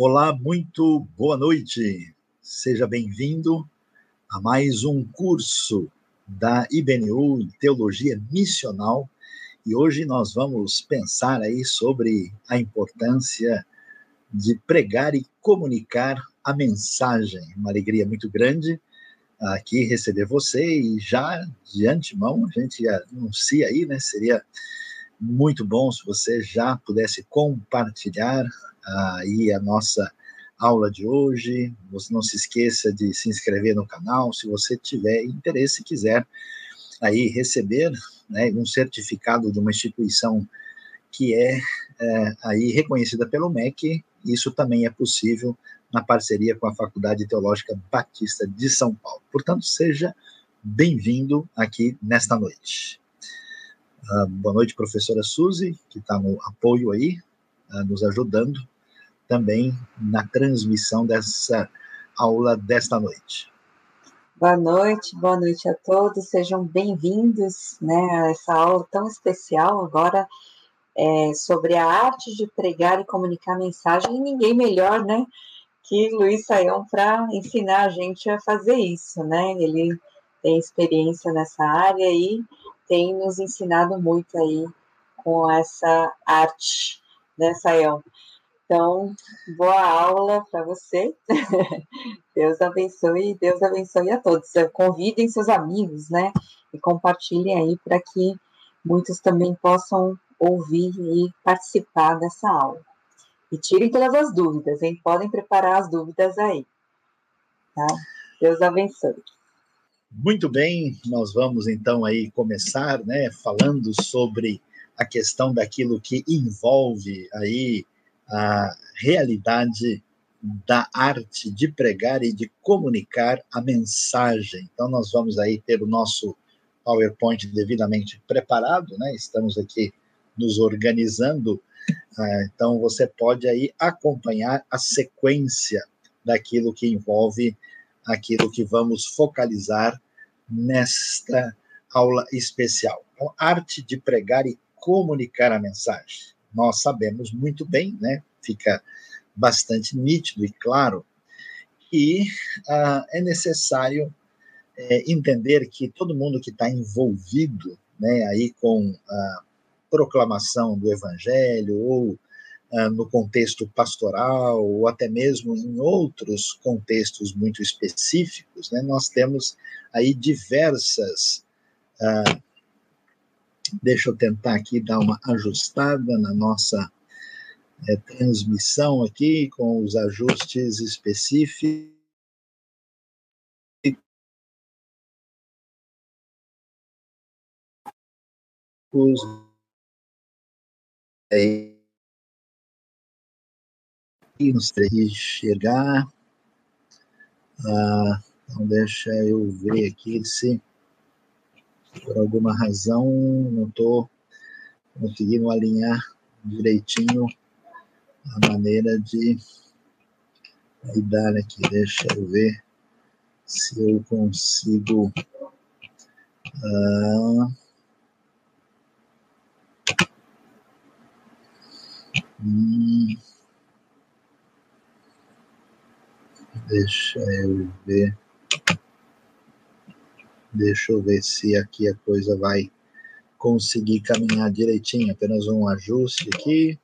Olá, muito boa noite. Seja bem-vindo a mais um curso da IBNU em Teologia Missional. E hoje nós vamos pensar aí sobre a importância de pregar e comunicar a mensagem. Uma alegria muito grande aqui receber você e já de antemão a gente anuncia aí, né? Seria muito bom se você já pudesse compartilhar aí a nossa aula de hoje. Você não se esqueça de se inscrever no canal, se você tiver interesse e quiser aí receber né, um certificado de uma instituição que é, é aí reconhecida pelo MEC, isso também é possível na parceria com a Faculdade Teológica Batista de São Paulo. Portanto, seja bem-vindo aqui nesta noite. Uh, boa noite, professora Suzy, que está no apoio aí, uh, nos ajudando também na transmissão dessa aula desta noite. Boa noite, boa noite a todos, sejam bem-vindos né, a essa aula tão especial agora é, sobre a arte de pregar e comunicar mensagem, e ninguém melhor, né, que Luiz Saião para ensinar a gente a fazer isso, né, ele tem experiência nessa área e tem nos ensinado muito aí com essa arte, né, Saião? Então, boa aula para você. Deus abençoe, Deus abençoe a todos. Convidem seus amigos, né? E compartilhem aí para que muitos também possam ouvir e participar dessa aula. E tirem todas as dúvidas, hein? Podem preparar as dúvidas aí. Tá? Deus abençoe. Muito bem, nós vamos então aí começar, né, falando sobre a questão daquilo que envolve aí a realidade da arte de pregar e de comunicar a mensagem. Então, nós vamos aí ter o nosso PowerPoint devidamente preparado, né? Estamos aqui nos organizando. Ah, então, você pode aí acompanhar a sequência daquilo que envolve aquilo que vamos focalizar nesta aula especial. Então, arte de pregar e comunicar a mensagem nós sabemos muito bem, né? Fica bastante nítido e claro que ah, é necessário é, entender que todo mundo que está envolvido, né, aí com a proclamação do Evangelho ou ah, no contexto pastoral ou até mesmo em outros contextos muito específicos, né, nós temos aí diversas ah, Deixa eu tentar aqui dar uma ajustada na nossa é, transmissão aqui, com os ajustes específicos. Aí, não sei enxergar. Ah, então, deixa eu ver aqui se por alguma razão não estou conseguindo alinhar direitinho a maneira de lidar aqui. Deixa eu ver se eu consigo. Uh, hum, deixa eu ver. Deixa eu ver se aqui a coisa vai conseguir caminhar direitinho. Apenas um ajuste aqui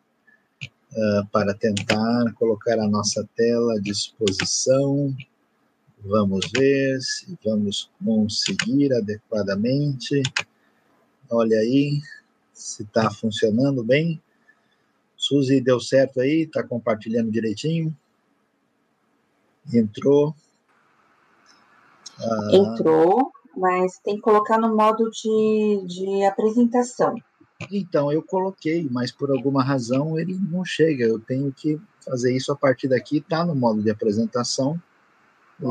uh, para tentar colocar a nossa tela à disposição. Vamos ver se vamos conseguir adequadamente. Olha aí se está funcionando bem. Suzy, deu certo aí? Está compartilhando direitinho? Entrou? Ah, Entrou mas tem que colocar no modo de, de apresentação. Então, eu coloquei, mas por alguma razão ele não chega. Eu tenho que fazer isso a partir daqui, está no modo de apresentação,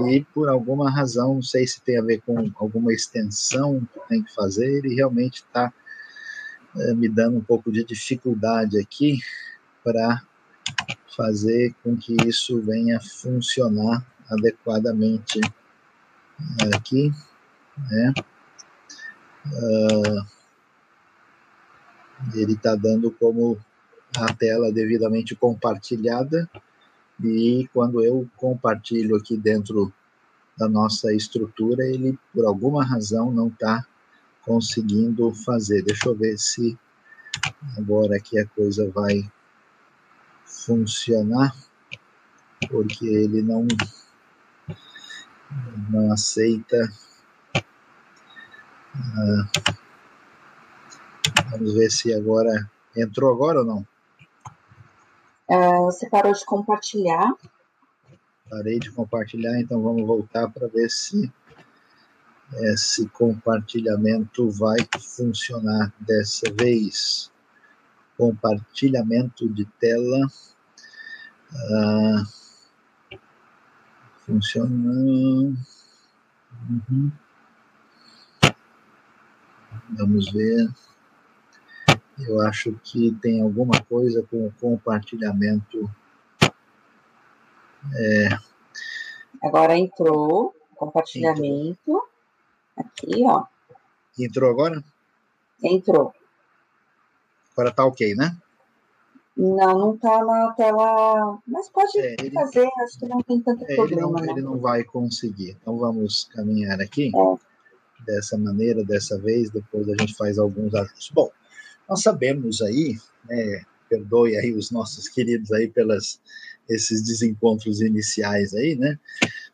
e por alguma razão, não sei se tem a ver com alguma extensão que tem que fazer, ele realmente está é, eh, me dando um pouco de dificuldade aqui para fazer com que isso venha funcionar adequadamente aqui né? Uh, ele está dando como a tela devidamente compartilhada, e quando eu compartilho aqui dentro da nossa estrutura, ele por alguma razão não está conseguindo fazer. Deixa eu ver se agora aqui a coisa vai funcionar, porque ele não não aceita. Ah, vamos ver se agora entrou agora ou não. É, você parou de compartilhar? Parei de compartilhar, então vamos voltar para ver se esse compartilhamento vai funcionar dessa vez. Compartilhamento de tela. Ah, funcionando. Uhum. Vamos ver. Eu acho que tem alguma coisa com o compartilhamento. É... Agora entrou compartilhamento. Entrou. Aqui, ó. Entrou agora? Entrou. Agora tá ok, né? Não, não está na tela. Mas pode é, ele, fazer, acho que não tem tanto é, problema. Ele não, ele não, vai conseguir. Então vamos caminhar aqui é. dessa maneira, dessa vez, depois a gente faz alguns ajustes. Bom, nós sabemos aí, né, perdoe aí os nossos queridos aí pelas esses desencontros iniciais aí, né?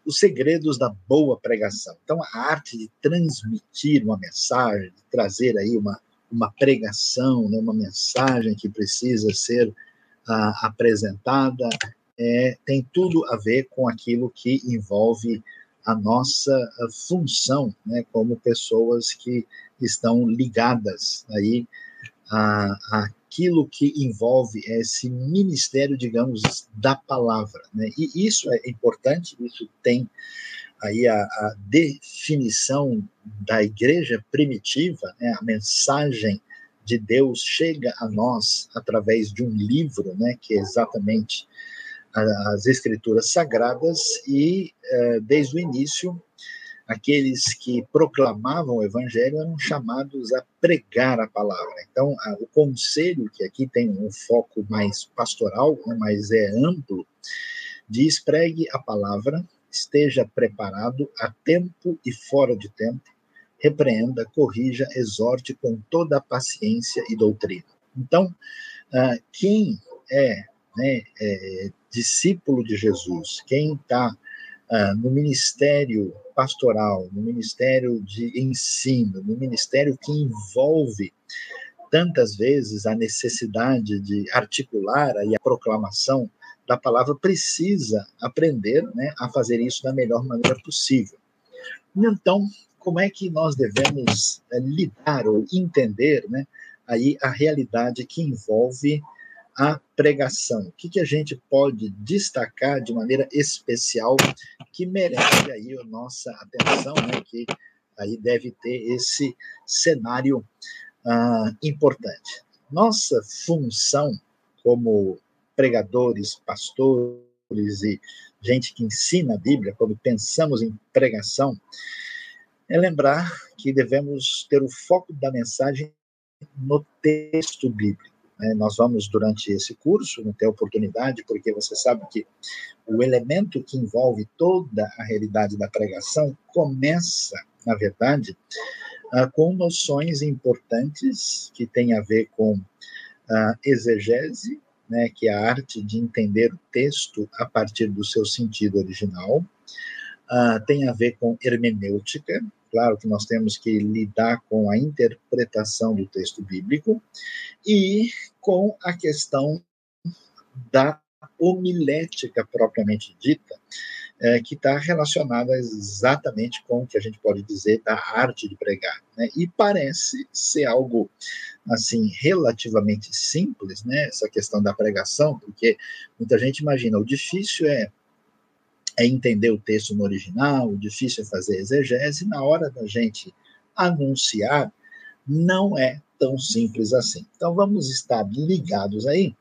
Os segredos da boa pregação. Então, a arte de transmitir uma mensagem, de trazer aí uma, uma pregação, né, uma mensagem que precisa ser ah, apresentada, é, tem tudo a ver com aquilo que envolve a nossa função, né, como pessoas que estão ligadas aí a, aquilo que envolve esse ministério, digamos, da palavra. Né? E isso é importante, isso tem aí a, a definição da igreja primitiva, né? a mensagem de Deus chega a nós através de um livro, né? que é exatamente as escrituras sagradas, e eh, desde o início aqueles que proclamavam o evangelho eram chamados a pregar a palavra. Então, o conselho, que aqui tem um foco mais pastoral, né, mas é amplo, diz: pregue a palavra, esteja preparado a tempo e fora de tempo, repreenda, corrija, exorte com toda a paciência e doutrina. Então, uh, quem é, né, é discípulo de Jesus, quem está uh, no ministério pastoral, no ministério de ensino, no ministério que envolve tantas vezes a necessidade de articular aí a proclamação da palavra, precisa aprender né, a fazer isso da melhor maneira possível. Então, como é que nós devemos é, lidar ou entender né, aí a realidade que envolve a pregação. O que, que a gente pode destacar de maneira especial que merece aí a nossa atenção, né, que aí deve ter esse cenário ah, importante. Nossa função como pregadores, pastores e gente que ensina a Bíblia, quando pensamos em pregação, é lembrar que devemos ter o foco da mensagem no texto bíblico. Né? Nós vamos, durante esse curso, não ter oportunidade, porque você sabe que o elemento que envolve toda a realidade da pregação começa, na verdade, uh, com noções importantes que têm a ver com a exegese, né, que é a arte de entender o texto a partir do seu sentido original, uh, tem a ver com hermenêutica, Claro que nós temos que lidar com a interpretação do texto bíblico e com a questão da homilética propriamente dita, é, que está relacionada exatamente com o que a gente pode dizer da arte de pregar. Né? E parece ser algo assim relativamente simples, né? Essa questão da pregação, porque muita gente imagina o difícil é é entender o texto no original, o difícil é fazer exegese, na hora da gente anunciar, não é tão simples assim. Então vamos estar ligados aí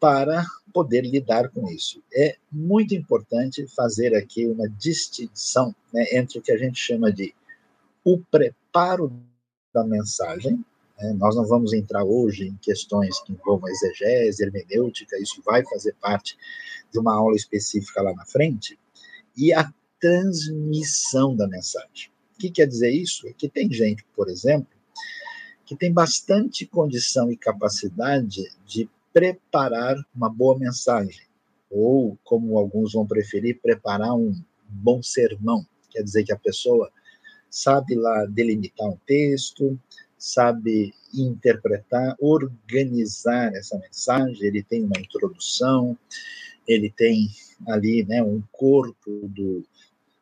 para poder lidar com isso. É muito importante fazer aqui uma distinção né, entre o que a gente chama de o preparo da mensagem, Né? Nós não vamos entrar hoje em questões que envolvam exegese, hermenêutica, isso vai fazer parte de uma aula específica lá na frente, e a transmissão da mensagem. O que quer dizer isso? É que tem gente, por exemplo, que tem bastante condição e capacidade de preparar uma boa mensagem, ou, como alguns vão preferir, preparar um bom sermão. Quer dizer que a pessoa sabe lá delimitar um texto, sabe interpretar, organizar essa mensagem, ele tem uma introdução, ele tem ali né, um corpo do,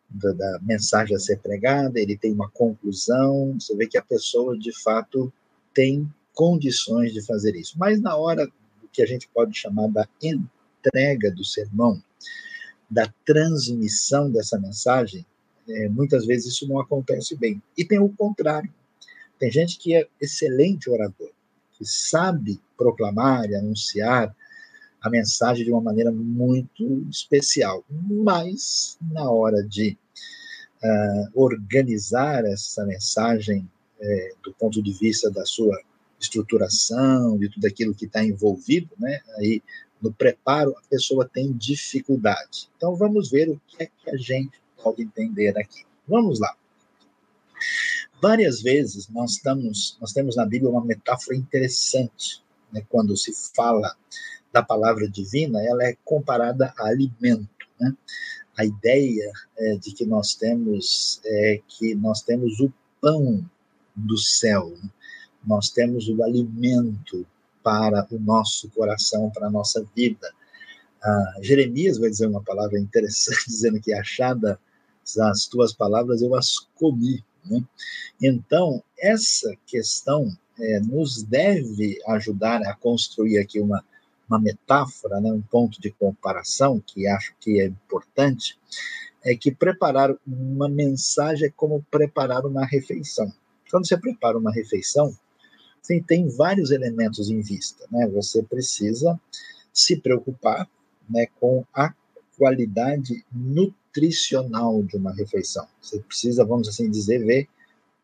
da, da, mensagem a ser pregada, ele tem uma conclusão, você vê que a pessoa, de fato, tem condições de fazer isso. Mas na hora que a gente pode chamar da entrega do sermão, da transmissão dessa mensagem, é, muitas vezes isso não acontece bem. E tem o contrário. Tem gente que é excelente orador, que sabe proclamar e anunciar a mensagem de uma maneira muito especial, mas na hora de uh, organizar essa mensagem é, do ponto de vista da sua estruturação, de tudo aquilo que está envolvido, né? Aí no preparo a pessoa tem dificuldade. Então vamos ver o que é que a gente pode entender aqui. Vamos lá. Várias vezes nós, estamos, nós temos na Bíblia uma metáfora interessante, né? quando se fala da palavra divina, ela é comparada a alimento. Né? A ideia é, de que nós temos é que nós temos o pão do céu, né? Nós temos o alimento para o nosso coração, para a nossa vida. Ah, Jeremias vai dizer uma palavra interessante, dizendo que achada as tuas palavras eu as comi. Né? Então, essa questão é, nos deve ajudar a construir aqui uma, uma metáfora, né, um ponto de comparação que acho que é importante, é que preparar uma mensagem é como preparar uma refeição. Quando você prepara uma refeição, você tem vários elementos em vista. Né? Você precisa se preocupar né, com a qualidade nutricional de uma refeição. Você precisa, vamos assim dizer, ver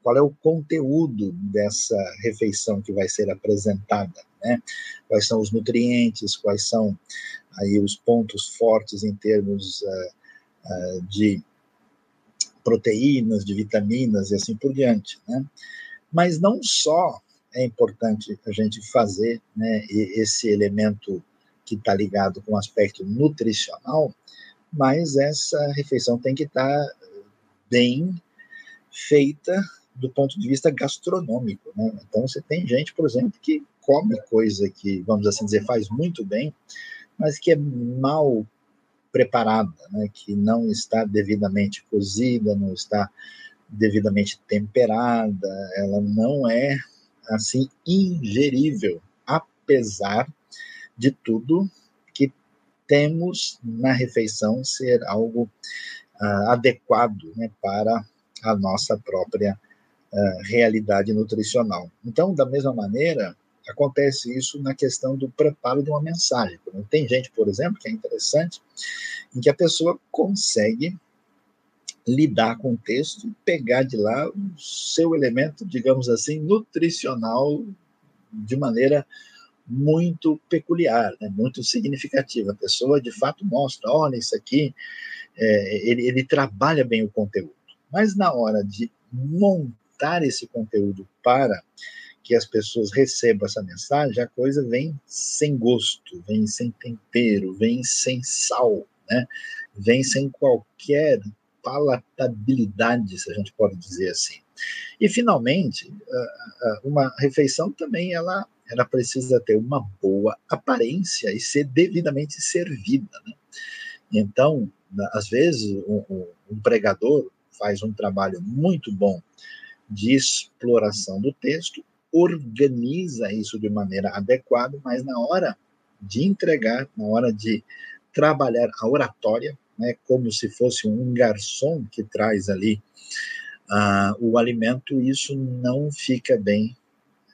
qual é o conteúdo dessa refeição que vai ser apresentada, né? Quais são os nutrientes, quais são aí os pontos fortes em termos uh, uh, de proteínas, de vitaminas e assim por diante, né? Mas não só é importante a gente fazer né, esse elemento que está ligado com o aspecto nutricional, mas essa refeição tem que estar tá bem feita do ponto de vista gastronômico. Né? Então, você tem gente, por exemplo, que come coisa que, vamos assim dizer, faz muito bem, mas que é mal preparada, né? que não está devidamente cozida, não está devidamente temperada, ela não é assim ingerível, apesar de tudo que temos na refeição ser algo uh, adequado né, para a nossa própria uh, realidade nutricional. Então, da mesma maneira, acontece isso na questão do preparo de uma mensagem. Tem gente, por exemplo, que é interessante, em que a pessoa consegue lidar com o texto e pegar de lá o seu elemento, digamos assim, nutricional de maneira muito peculiar, né, muito significativa. A pessoa, de fato, mostra, olha, isso aqui, é, ele, ele trabalha bem o conteúdo. Mas na hora de montar esse conteúdo para que as pessoas recebam essa mensagem, a coisa vem sem gosto, vem sem tempero, vem sem sal, né? vem sem qualquer palatabilidade, se a gente pode dizer assim. E, finalmente, uma refeição também ela, ela precisa ter uma boa aparência e ser devidamente servida. Né? Então, às vezes, um, um pregador faz um trabalho muito bom de exploração do texto, organiza isso de maneira adequada, mas na hora de entregar, na hora de trabalhar a oratória, né, como se fosse um garçom que traz ali uh, o alimento, isso não fica bem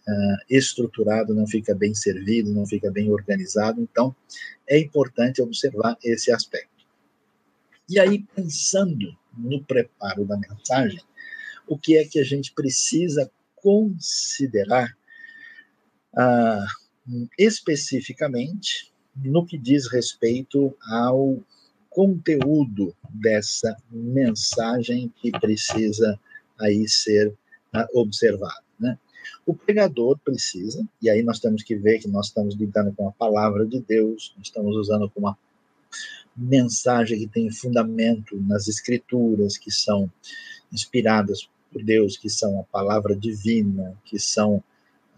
uh, estruturado, não fica bem servido, não fica bem organizado. Então, é importante observar esse aspecto. E aí, pensando no preparo da mensagem, o que é que a gente precisa considerar ah, especificamente no que diz respeito ao conteúdo dessa mensagem que precisa aí ser ah, observado. Né? O pregador precisa, e aí nós temos que ver que nós estamos lidando com a palavra de Deus, estamos usando com uma mensagem que tem fundamento nas escrituras, que são inspiradas por Deus, que são a palavra divina, que são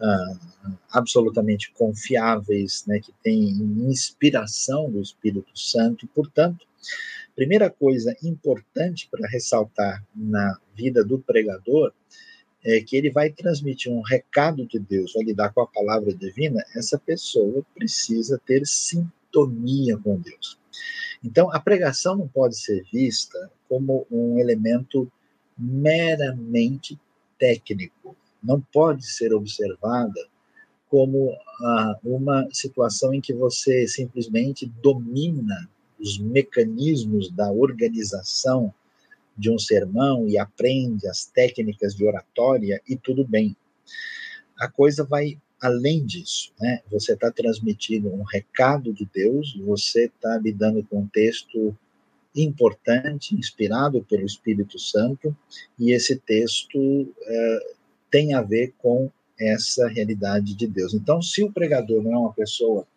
ah, absolutamente confiáveis, né, que têm inspiração do Espírito Santo, portanto, primeira coisa importante para ressaltar na vida do pregador é que ele vai transmitir um recado de Deus, vai lidar com a palavra divina, essa pessoa precisa ter sintonia com Deus. Então, a pregação não pode ser vista como um elemento meramente técnico, não pode ser observada como ah, uma situação em que você simplesmente domina os mecanismos da organização de um sermão e aprende as técnicas de oratória e tudo bem. A coisa vai além disso, né? Você está transmitindo um recado de Deus, você está lidando com um texto importante, inspirado pelo Espírito Santo, e esse texto é, tem a ver com essa realidade de Deus. Então, se o pregador não é uma pessoa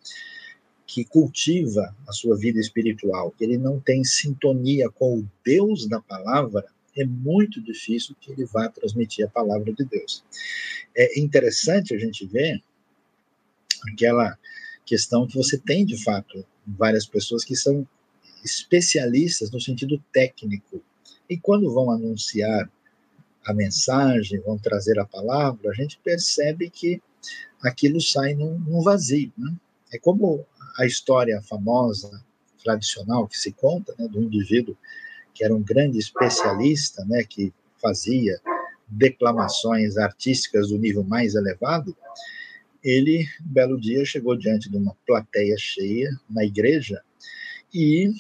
que cultiva a sua vida espiritual, que ele não tem sintonia com o Deus da palavra, é muito difícil que ele vá transmitir a palavra de Deus. É interessante a gente ver aquela questão que você tem, de fato, várias pessoas que são especialistas no sentido técnico. E quando vão anunciar a mensagem, vão trazer a palavra, a gente percebe que aquilo sai num, num vazio. Né? É como a história famosa, tradicional, que se conta, né, do indivíduo que era um grande especialista, né, que fazia declamações artísticas do nível mais elevado, ele, um belo dia, chegou diante de uma plateia cheia na igreja e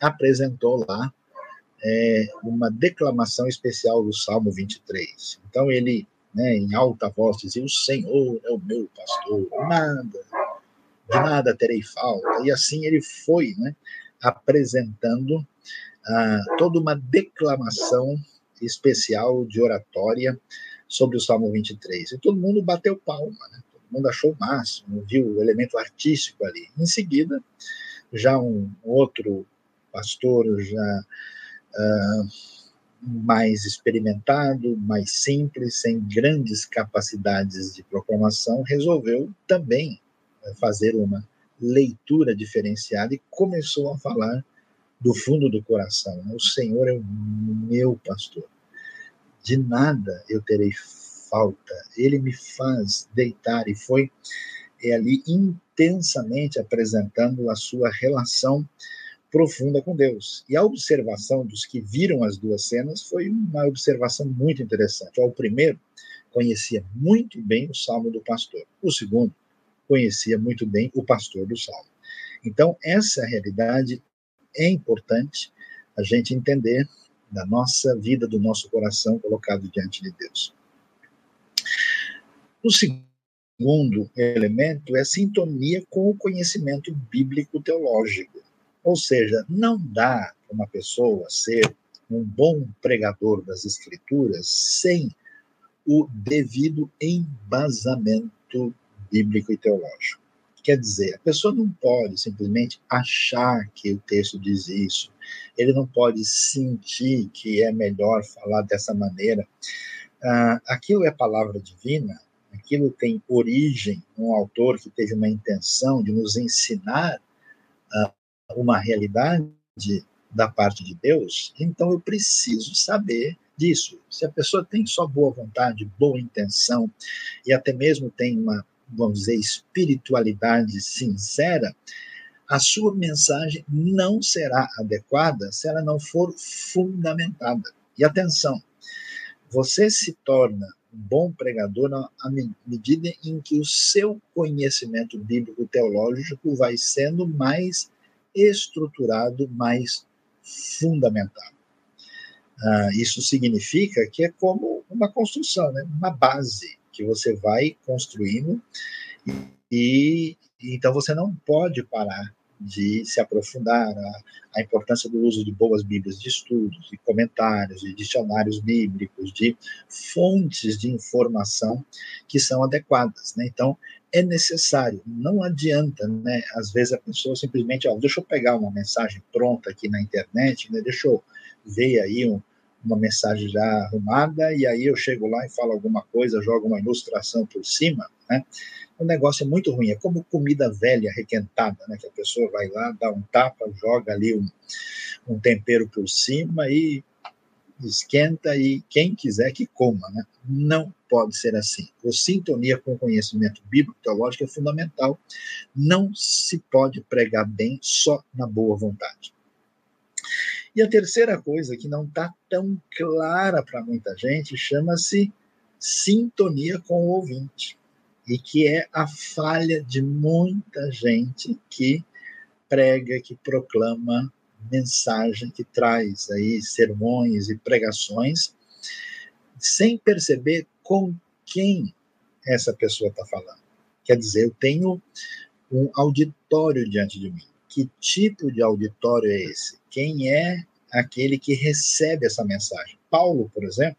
apresentou lá é, uma declamação especial do Salmo 23. Então ele, né, em alta voz, dizia: O Senhor é o meu pastor, nada, de nada terei falta. E assim ele foi né, apresentando ah, toda uma declamação especial de oratória sobre o Salmo 23. E todo mundo bateu palma, né? todo mundo achou o máximo, viu o elemento artístico ali. Em seguida, já um outro pastor já mais experimentado, mais simples, sem grandes capacidades de proclamação, resolveu também eh, fazer uma leitura diferenciada e começou a falar do fundo do coração. Né? O Senhor é o meu pastor. De nada eu terei falta. Ele me faz deitar e foi é, ali intensamente apresentando a sua relação profunda com Deus. E a observação dos que viram as duas cenas foi uma observação muito interessante. O primeiro conhecia muito bem o Salmo do pastor. O segundo conhecia muito bem o pastor do Salmo. Então, essa realidade é importante a gente entender da nossa vida, do nosso coração colocado diante de Deus. O segundo elemento é a sintonia com o conhecimento bíblico teológico. Ou seja, não dá para uma pessoa ser um bom pregador das Escrituras sem o devido embasamento bíblico e teológico. Quer dizer, a pessoa não pode simplesmente achar que o texto diz isso, ele não pode sentir que é melhor falar dessa maneira. Ah, aquilo é palavra divina, aquilo tem origem num autor que teve uma intenção de nos ensinar uma realidade da parte de Deus, então eu preciso saber disso. Se a pessoa tem só boa vontade, boa intenção e até mesmo tem uma, vamos dizer, espiritualidade sincera, a sua mensagem não será adequada se ela não for fundamentada. E atenção, você se torna um bom pregador na medida em que o seu conhecimento bíblico teológico vai sendo mais estruturado, mais fundamentado. Ah, isso significa que é como uma construção, né? uma base que você vai construindo E então você não pode parar de se aprofundar a, a, importância do uso de boas bíblias de estudos, de comentários, de dicionários bíblicos, de fontes de informação que são adequadas. Né? Então, é necessário, não adianta, né? Às vezes a pessoa simplesmente, ó, deixa eu pegar uma mensagem pronta aqui na internet, né? Deixa eu ver aí um, uma mensagem já arrumada e aí eu chego lá e falo alguma coisa, jogo uma ilustração por cima, né? O negócio é muito ruim, é como comida velha requentada, né? Que a pessoa vai lá, dá um tapa, joga ali um, um tempero por cima e esquenta e quem quiser que coma, né? Não pode ser assim. A sintonia com o conhecimento bíblico teológico é fundamental. Não se pode pregar bem só na boa vontade. E a terceira coisa que não está tão clara para muita gente chama-se sintonia com o ouvinte. E que é a falha de muita gente que prega, que proclama mensagem, que traz aí sermões e pregações, sem perceber com quem essa pessoa está falando. Quer dizer, eu tenho um auditório diante de mim. Que tipo de auditório é esse? Quem é aquele que recebe essa mensagem. Paulo, por exemplo,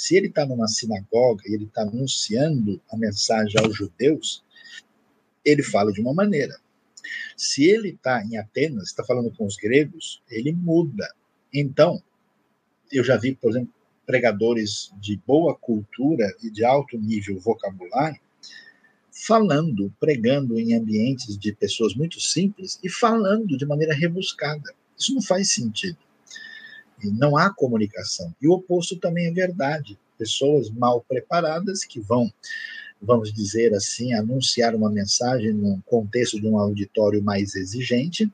se ele está numa sinagoga e ele está anunciando a mensagem aos judeus, ele fala de uma maneira. Se ele está em Atenas, está falando com os gregos, ele muda. Então, eu já vi, por exemplo, pregadores de boa cultura e de alto nível vocabulário falando, pregando em ambientes de pessoas muito simples e falando de maneira rebuscada. Isso não faz sentido. E não há comunicação. E o oposto também é verdade. Pessoas mal preparadas que vão, vamos dizer assim, anunciar uma mensagem num contexto de um auditório mais exigente.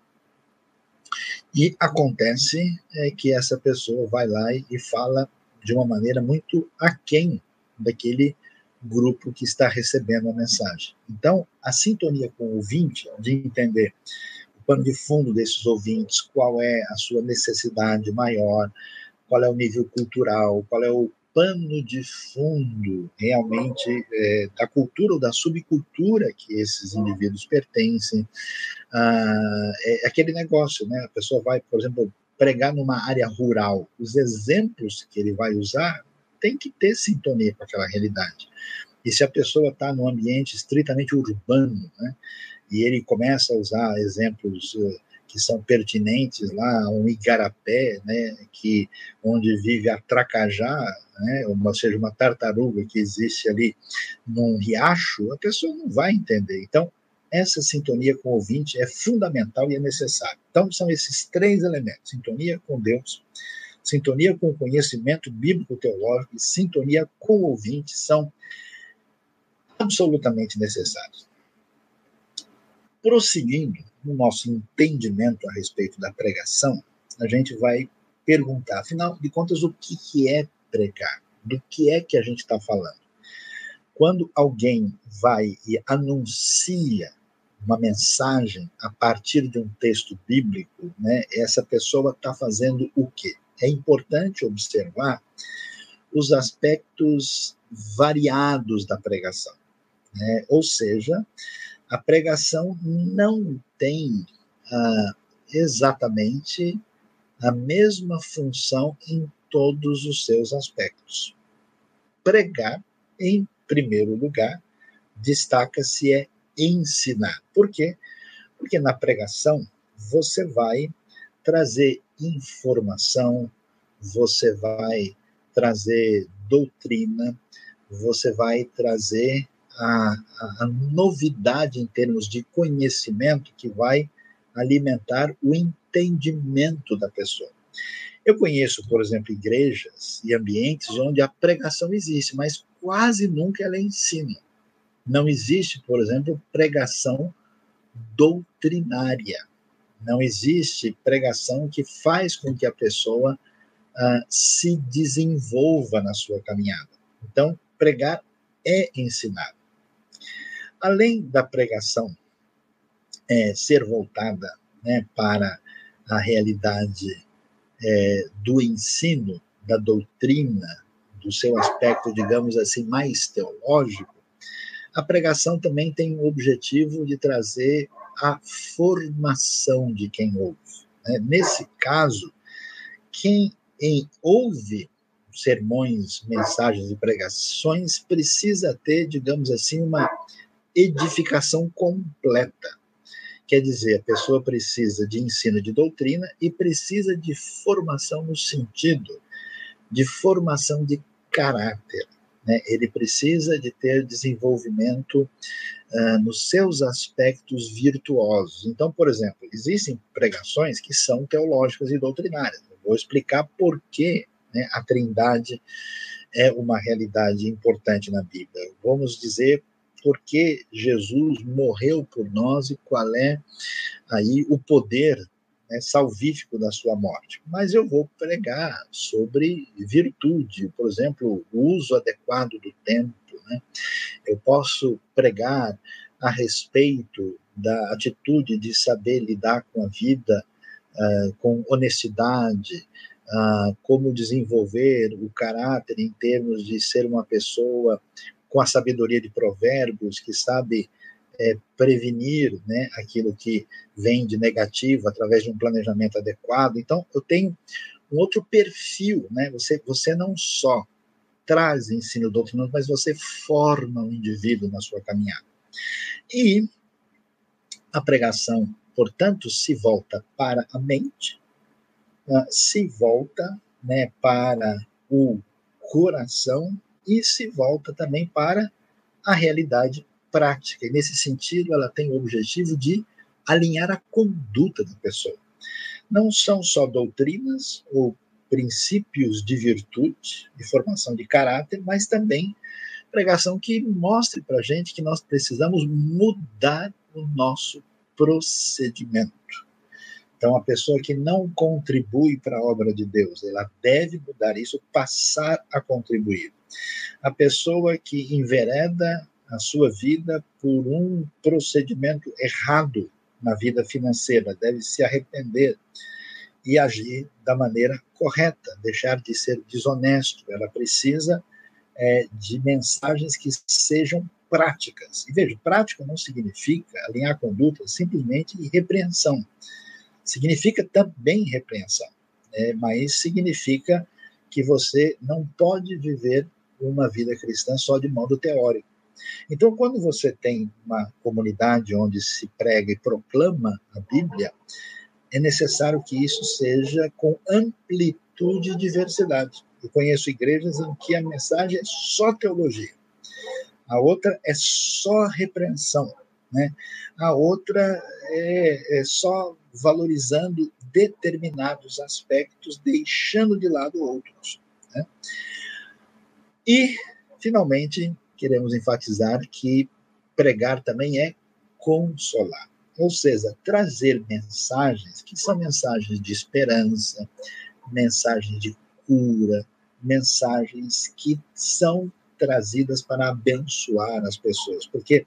E acontece é, que essa pessoa vai lá e fala de uma maneira muito aquém daquele grupo que está recebendo a mensagem. Então, a sintonia com o ouvinte, de entender pano de fundo desses ouvintes, qual é a sua necessidade maior, qual é o nível cultural, qual é o pano de fundo realmente é, da cultura ou da subcultura que esses indivíduos pertencem. Ah, é aquele negócio, né? A pessoa vai, por exemplo, pregar numa área rural. Os exemplos que ele vai usar tem que ter sintonia com aquela realidade. E se a pessoa está num ambiente estritamente urbano, né? E ele começa a usar exemplos eh, que são pertinentes lá, um igarapé, né, que onde vive a tracajá, né, ou seja, uma tartaruga que existe ali num riacho, a pessoa não vai entender. Então, essa sintonia com o ouvinte é fundamental e é necessária. Então, são esses três elementos: sintonia com Deus, sintonia com o conhecimento bíblico-teológico e sintonia com o ouvinte são absolutamente necessários prosseguindo no nosso entendimento a respeito da pregação, a gente vai perguntar, afinal de contas, o que, é pregar? Do que é que a gente está falando? Quando alguém vai e anuncia uma mensagem a partir de um texto bíblico, né, essa pessoa está fazendo o quê? É importante observar os aspectos variados da pregação. Né? Ou seja, a pregação não tem ah, exatamente a mesma função em todos os seus aspectos. Pregar, em primeiro lugar, destaca-se é ensinar. Por quê? Porque na pregação você vai trazer informação, você vai trazer doutrina, você vai trazer a, a, novidade em termos de conhecimento que vai alimentar o entendimento da pessoa. Eu conheço, por exemplo, igrejas e ambientes onde a pregação existe, mas quase nunca ela ensina. Não existe, por exemplo, pregação doutrinária. Não existe pregação que faz com que a pessoa uh, se desenvolva na sua caminhada. Então, pregar é ensinar além da pregação é, ser voltada né, para a realidade é, do ensino, da doutrina, do seu aspecto, digamos assim, mais teológico, a pregação também tem o objetivo de trazer a formação de quem ouve. Né? Nesse caso, quem ouve sermões, mensagens e pregações precisa ter, digamos assim, uma edificação completa. Quer dizer, a pessoa precisa de ensino de doutrina e precisa de formação no sentido de formação de caráter. Né? Ele precisa de ter desenvolvimento uh, nos seus aspectos virtuosos. Então, por exemplo, existem pregações que são teológicas e doutrinárias. Eu vou explicar por que né, a Trindade é uma realidade importante na Bíblia. Vamos dizer por que Jesus morreu por nós e qual é aí o poder né, salvífico da sua morte. Mas eu vou pregar sobre virtude, por exemplo, o uso adequado do tempo. Né? Eu posso pregar a respeito da atitude de saber lidar com a vida uh, com honestidade, uh, como desenvolver o caráter em termos de ser uma pessoa com a sabedoria de provérbios, que sabe é, prevenir né, aquilo que vem de negativo através de um planejamento adequado. Então, eu tenho um outro perfil, né? Você, você não só traz ensino doutrinário, mas você forma o um indivíduo na sua caminhada. E a pregação, portanto, se volta para a mente, uh, se volta né, para o coração e se volta também para a realidade prática. E nesse sentido, ela tem o objetivo de alinhar a conduta da pessoa. Não são só doutrinas ou princípios de virtude, de formação de caráter, mas também pregação que mostre para a gente que nós precisamos mudar o nosso procedimento. Então, a pessoa que não contribui para a obra de Deus, ela deve mudar isso, passar a contribuir. A pessoa que envereda a sua vida por um procedimento errado na vida financeira, deve se arrepender e agir da maneira correta, deixar de ser desonesto. Ela precisa é, de mensagens que sejam práticas. E veja, prática não significa alinhar conduta simplesmente repreensão. Significa também repreensão, né? mas significa que você não pode viver uma vida cristã só de modo teórico. Então, quando você tem uma comunidade onde se prega e proclama a Bíblia, é necessário que isso seja com amplitude e diversidade. Eu conheço igrejas em que a mensagem é só teologia, a outra é só repreensão, né? a outra é, é só valorizando determinados aspectos, deixando de lado outros. Né? E, finalmente, queremos enfatizar que pregar também é consolar, ou seja, trazer mensagens que são mensagens de esperança, mensagens de cura, mensagens que são trazidas para abençoar as pessoas, porque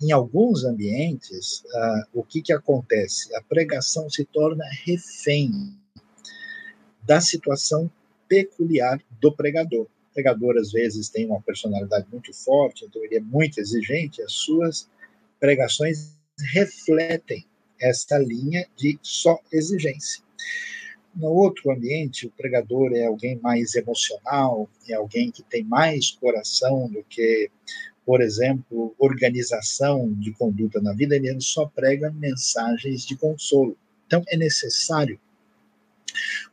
em alguns ambientes, ah, o que, que acontece? A pregação se torna refém da situação peculiar do pregador pregador às vezes tem uma personalidade muito forte, então ele é muito exigente, as suas pregações refletem essa linha de só exigência. No outro ambiente, o pregador é alguém mais emocional, é alguém que tem mais coração do que, por exemplo, organização de conduta na vida, ele só prega mensagens de consolo. Então, é necessário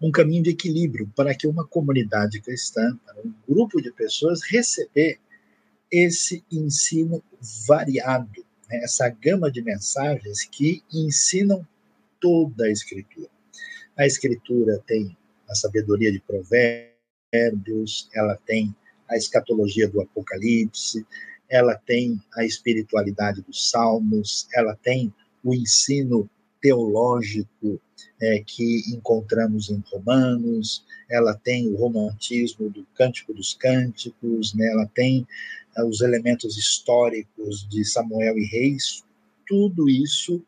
um caminho de equilíbrio para que uma comunidade cristã, um grupo de pessoas receber esse ensino variado, né? essa gama de mensagens que ensinam toda a Escritura. A Escritura tem a sabedoria de Provérbios, ela tem a escatologia do Apocalipse, ela tem a espiritualidade dos Salmos, ela tem o ensino teológico é, que encontramos em Romanos, ela tem o romantismo do Cântico dos Cânticos, né, ela tem é, os elementos históricos de Samuel e Reis, tudo isso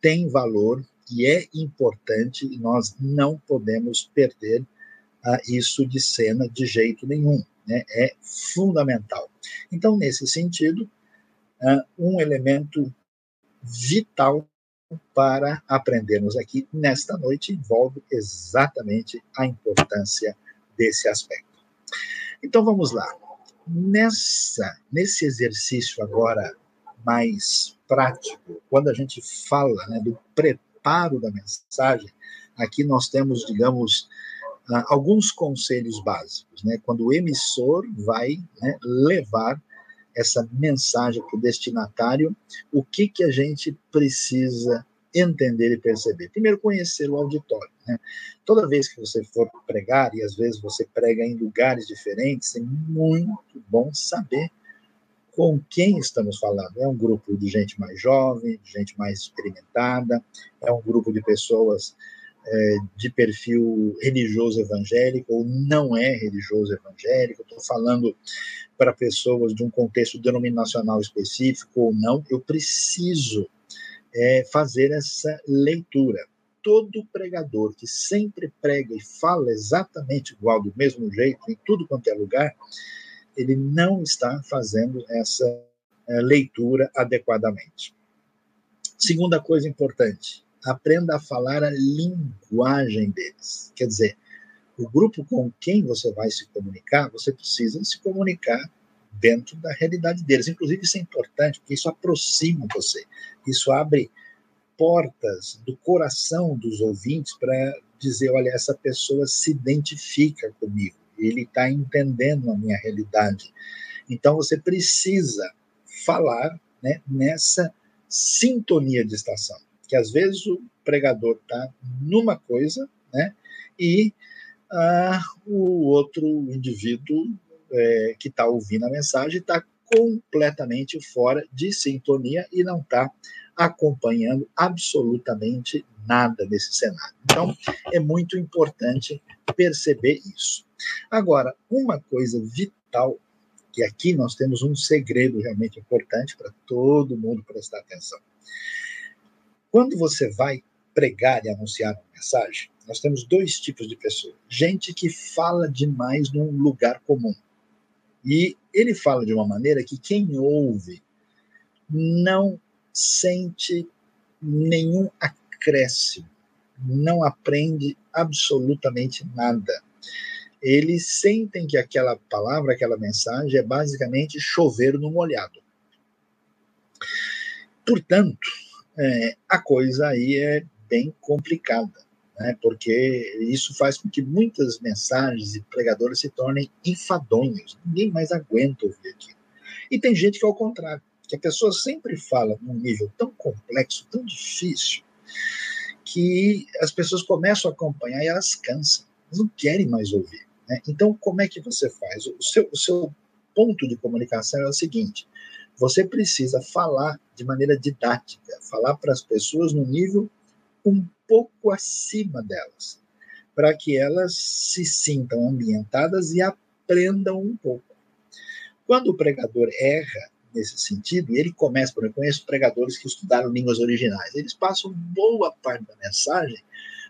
tem valor e é importante e nós não podemos perder uh, isso de cena de jeito nenhum, né? é fundamental. Então, nesse sentido, uh, um elemento vital para aprendermos aqui nesta noite envolve exatamente a importância desse aspecto. Então vamos lá. Nessa, nesse exercício agora mais prático, quando a gente fala né, do preparo da mensagem, aqui nós temos, digamos, ah, alguns conselhos básicos. Né? Quando o emissor vai né, levar essa mensagem para o destinatário, o que, que a gente precisa entender e perceber? Primeiro, conhecer o auditório. Né? Toda vez que você for pregar, e às vezes você prega em lugares diferentes, é muito bom saber com quem estamos falando. É um grupo de gente mais jovem, de gente mais experimentada, é um grupo de pessoas é, de perfil religioso evangélico ou não é religioso evangélico. Estou falando para pessoas de um contexto denominacional específico ou não. Eu preciso é, fazer essa leitura. Todo pregador que sempre prega e fala exatamente igual, do mesmo jeito, em tudo quanto é lugar, ele não está fazendo essa é, leitura adequadamente. Segunda coisa importante, aprenda a falar a linguagem deles. Quer dizer, o grupo com quem você vai se comunicar, você precisa se comunicar dentro da realidade deles. Inclusive, isso é importante, porque isso aproxima você, isso abre portas do coração dos ouvintes para dizer: olha, essa pessoa se identifica comigo, ele está entendendo a minha realidade. Então, você precisa falar né, nessa sintonia de estação, que às vezes o pregador está numa coisa, né, e ah, o outro indivíduo é, que está ouvindo a mensagem está completamente fora de sintonia e não está acompanhando absolutamente nada desse cenário. Então, é muito importante perceber isso. Agora, uma coisa vital, que aqui nós temos um segredo realmente importante para todo mundo prestar atenção. Quando você vai pregar e anunciar uma mensagem, nós temos dois tipos de pessoas. Gente que fala demais num lugar comum. E ele fala de uma maneira que quem ouve não sente nenhum acréscimo, não aprende absolutamente nada. Eles sentem que aquela palavra, aquela mensagem é basicamente chover no molhado. Portanto, é, a coisa aí é bem complicada né, porque isso faz com que muitas mensagens e pregadores se tornem enfadonhos. Ninguém mais aguenta ouvir aquilo. E tem gente que é o contrário, que a pessoa sempre fala num nível tão complexo, tão difícil, que as pessoas começam a acompanhar e elas cansam, elas não querem mais ouvir. Né? Então, como é que você faz? O seu, o seu ponto de comunicação é o seguinte: você precisa falar de maneira didática, falar para as pessoas no nível um pouco acima delas, para que elas se sintam ambientadas e aprendam um pouco. Quando o pregador erra nesse sentido, ele começa, por exemplo, eu conheço pregadores que estudaram línguas originais, eles passam boa parte da mensagem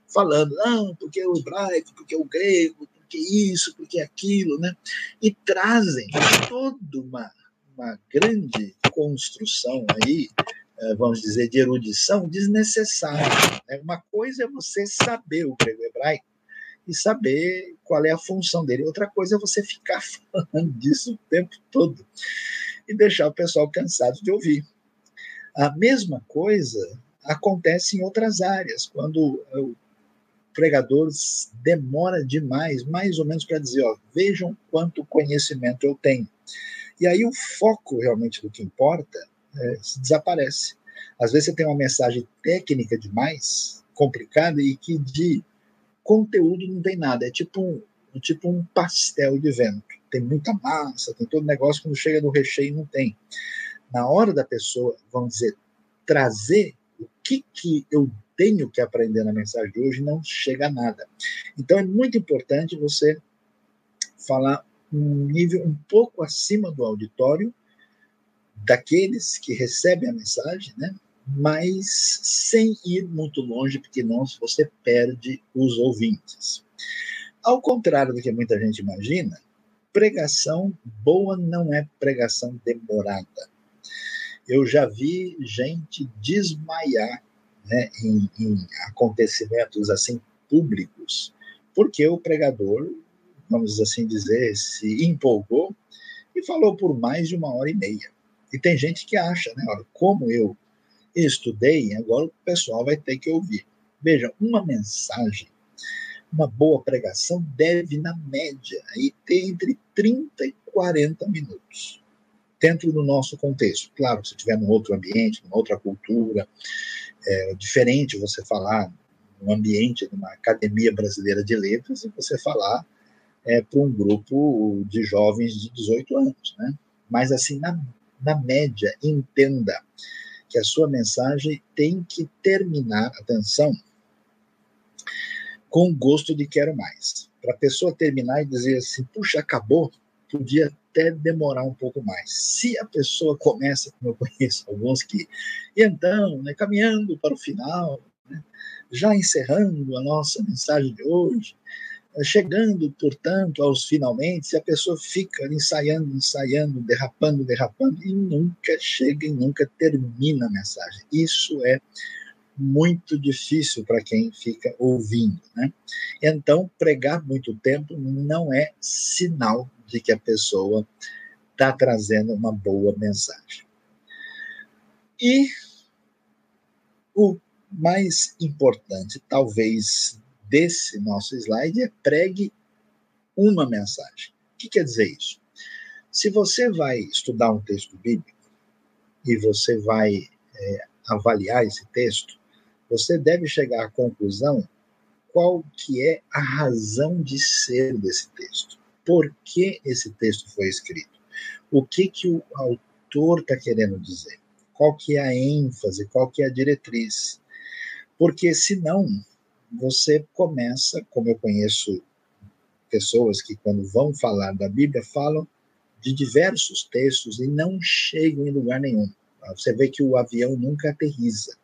falando, não, porque é o hebraico, porque é o grego, porque isso, porque aquilo, né? E trazem toda uma, uma grande construção aí eh, vamos dizer, de erudição desnecessária. Né? Uma coisa é você saber o grego hebraico e saber qual é a função dele. Outra coisa é você ficar falando disso o tempo todo e deixar o pessoal cansado de ouvir. A mesma coisa acontece em outras áreas, quando o pregador demora demais, mais ou menos para dizer, ó, vejam quanto conhecimento eu tenho. E aí o foco realmente do que importa é, desaparece. Às vezes você tem uma mensagem técnica demais, complicada, e que de conteúdo não tem nada. É tipo um, tipo um pastel de vento. Tem muita massa, tem todo negócio, quando chega no recheio não tem. Na hora da pessoa, vamos dizer, trazer o que, que eu tenho que aprender na mensagem de hoje, não chega a nada. Então é muito importante você falar um nível um pouco acima do auditório daqueles que recebem a mensagem, né? mas sem ir muito longe, porque não você perde os ouvintes. Ao contrário do que muita gente imagina, pregação boa não é pregação demorada. eu já vi gente desmaiar né, em, em acontecimentos assim públicos, porque o pregador, vamos assim dizer, se empolgou e falou por mais de uma hora e meia. E tem gente que acha, né? Olha, como eu estudei, agora o pessoal vai ter que ouvir. Veja, uma mensagem, uma boa pregação deve, na média, aí, ter entre 30 e 40 minutos. Dentro do nosso contexto. Claro, se estiver num outro ambiente, numa outra cultura, é diferente você falar num ambiente de uma academia brasileira de letras e você falar é, para um grupo de jovens de 18 anos, né? Mas assim, na, na média, entenda que a sua mensagem tem que terminar, atenção, com gosto de quero mais. Para a pessoa terminar e dizer assim, puxa, acabou, podia até demorar um pouco mais. Se a pessoa começa, como eu conheço alguns que, e então, né, caminhando para o final, né, já encerrando a nossa mensagem de hoje, chegando, portanto, aos finalmente, se a pessoa fica ensaiando, ensaiando, derrapando, derrapando, e nunca chega e nunca termina a mensagem. Isso é muito difícil para quem fica ouvindo. Né? Então, pregar muito tempo não é sinal de que a pessoa está trazendo uma boa mensagem. E o mais importante, talvez, desse nosso slide é pregue uma mensagem. O que quer dizer isso? Se você vai estudar um texto bíblico e você vai é, avaliar esse texto, você deve chegar à conclusão qual que é a razão de ser desse texto por que esse texto foi escrito, o que, que o autor está querendo dizer, qual que é a ênfase, qual que é a diretriz. Porque senão você começa, como eu conheço pessoas que quando vão falar da Bíblia falam de diversos textos e não chegam em lugar nenhum. Você vê que o avião nunca aterriza.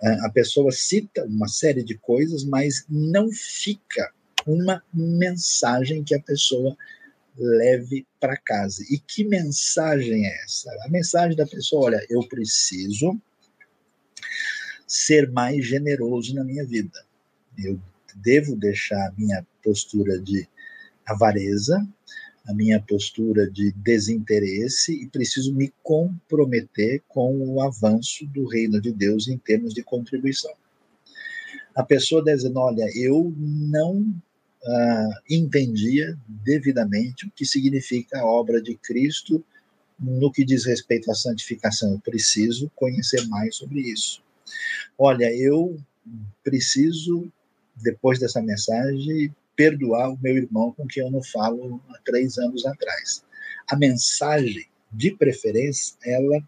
A pessoa cita uma série de coisas, mas não fica uma mensagem que a pessoa leve para casa. E que mensagem é essa? A mensagem da pessoa, olha, eu preciso ser mais generoso na minha vida. Eu devo deixar a minha postura de avareza, a minha postura de desinteresse e preciso me comprometer com o avanço do reino de Deus em termos de contribuição. A pessoa dizendo, olha, eu não uh, entendia devidamente o que significa a obra de Cristo no que diz respeito à santificação. Eu preciso conhecer mais sobre isso. Olha, eu preciso, depois dessa mensagem, perdoar o meu irmão com quem eu não falo há três anos atrás. A mensagem, de preferência, ela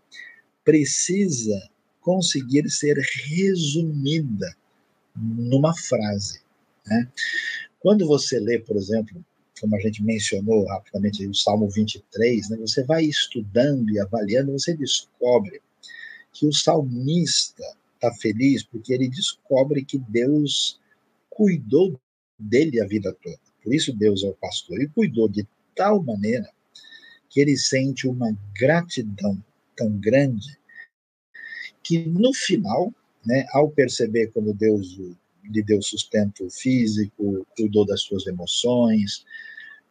precisa conseguir ser resumida numa frase. Né? Quando você lê, por exemplo, como a gente mencionou rapidamente o Salmo 23, né, você vai estudando e avaliando, você descobre que o salmista está feliz porque ele descobre que Deus cuidou dele a vida toda. Por isso Deus é o pastor. E cuidou de tal maneira que ele sente uma gratidão tão grande que no final, né, ao perceber como Deus lhe deu sustento físico, cuidou das suas emoções,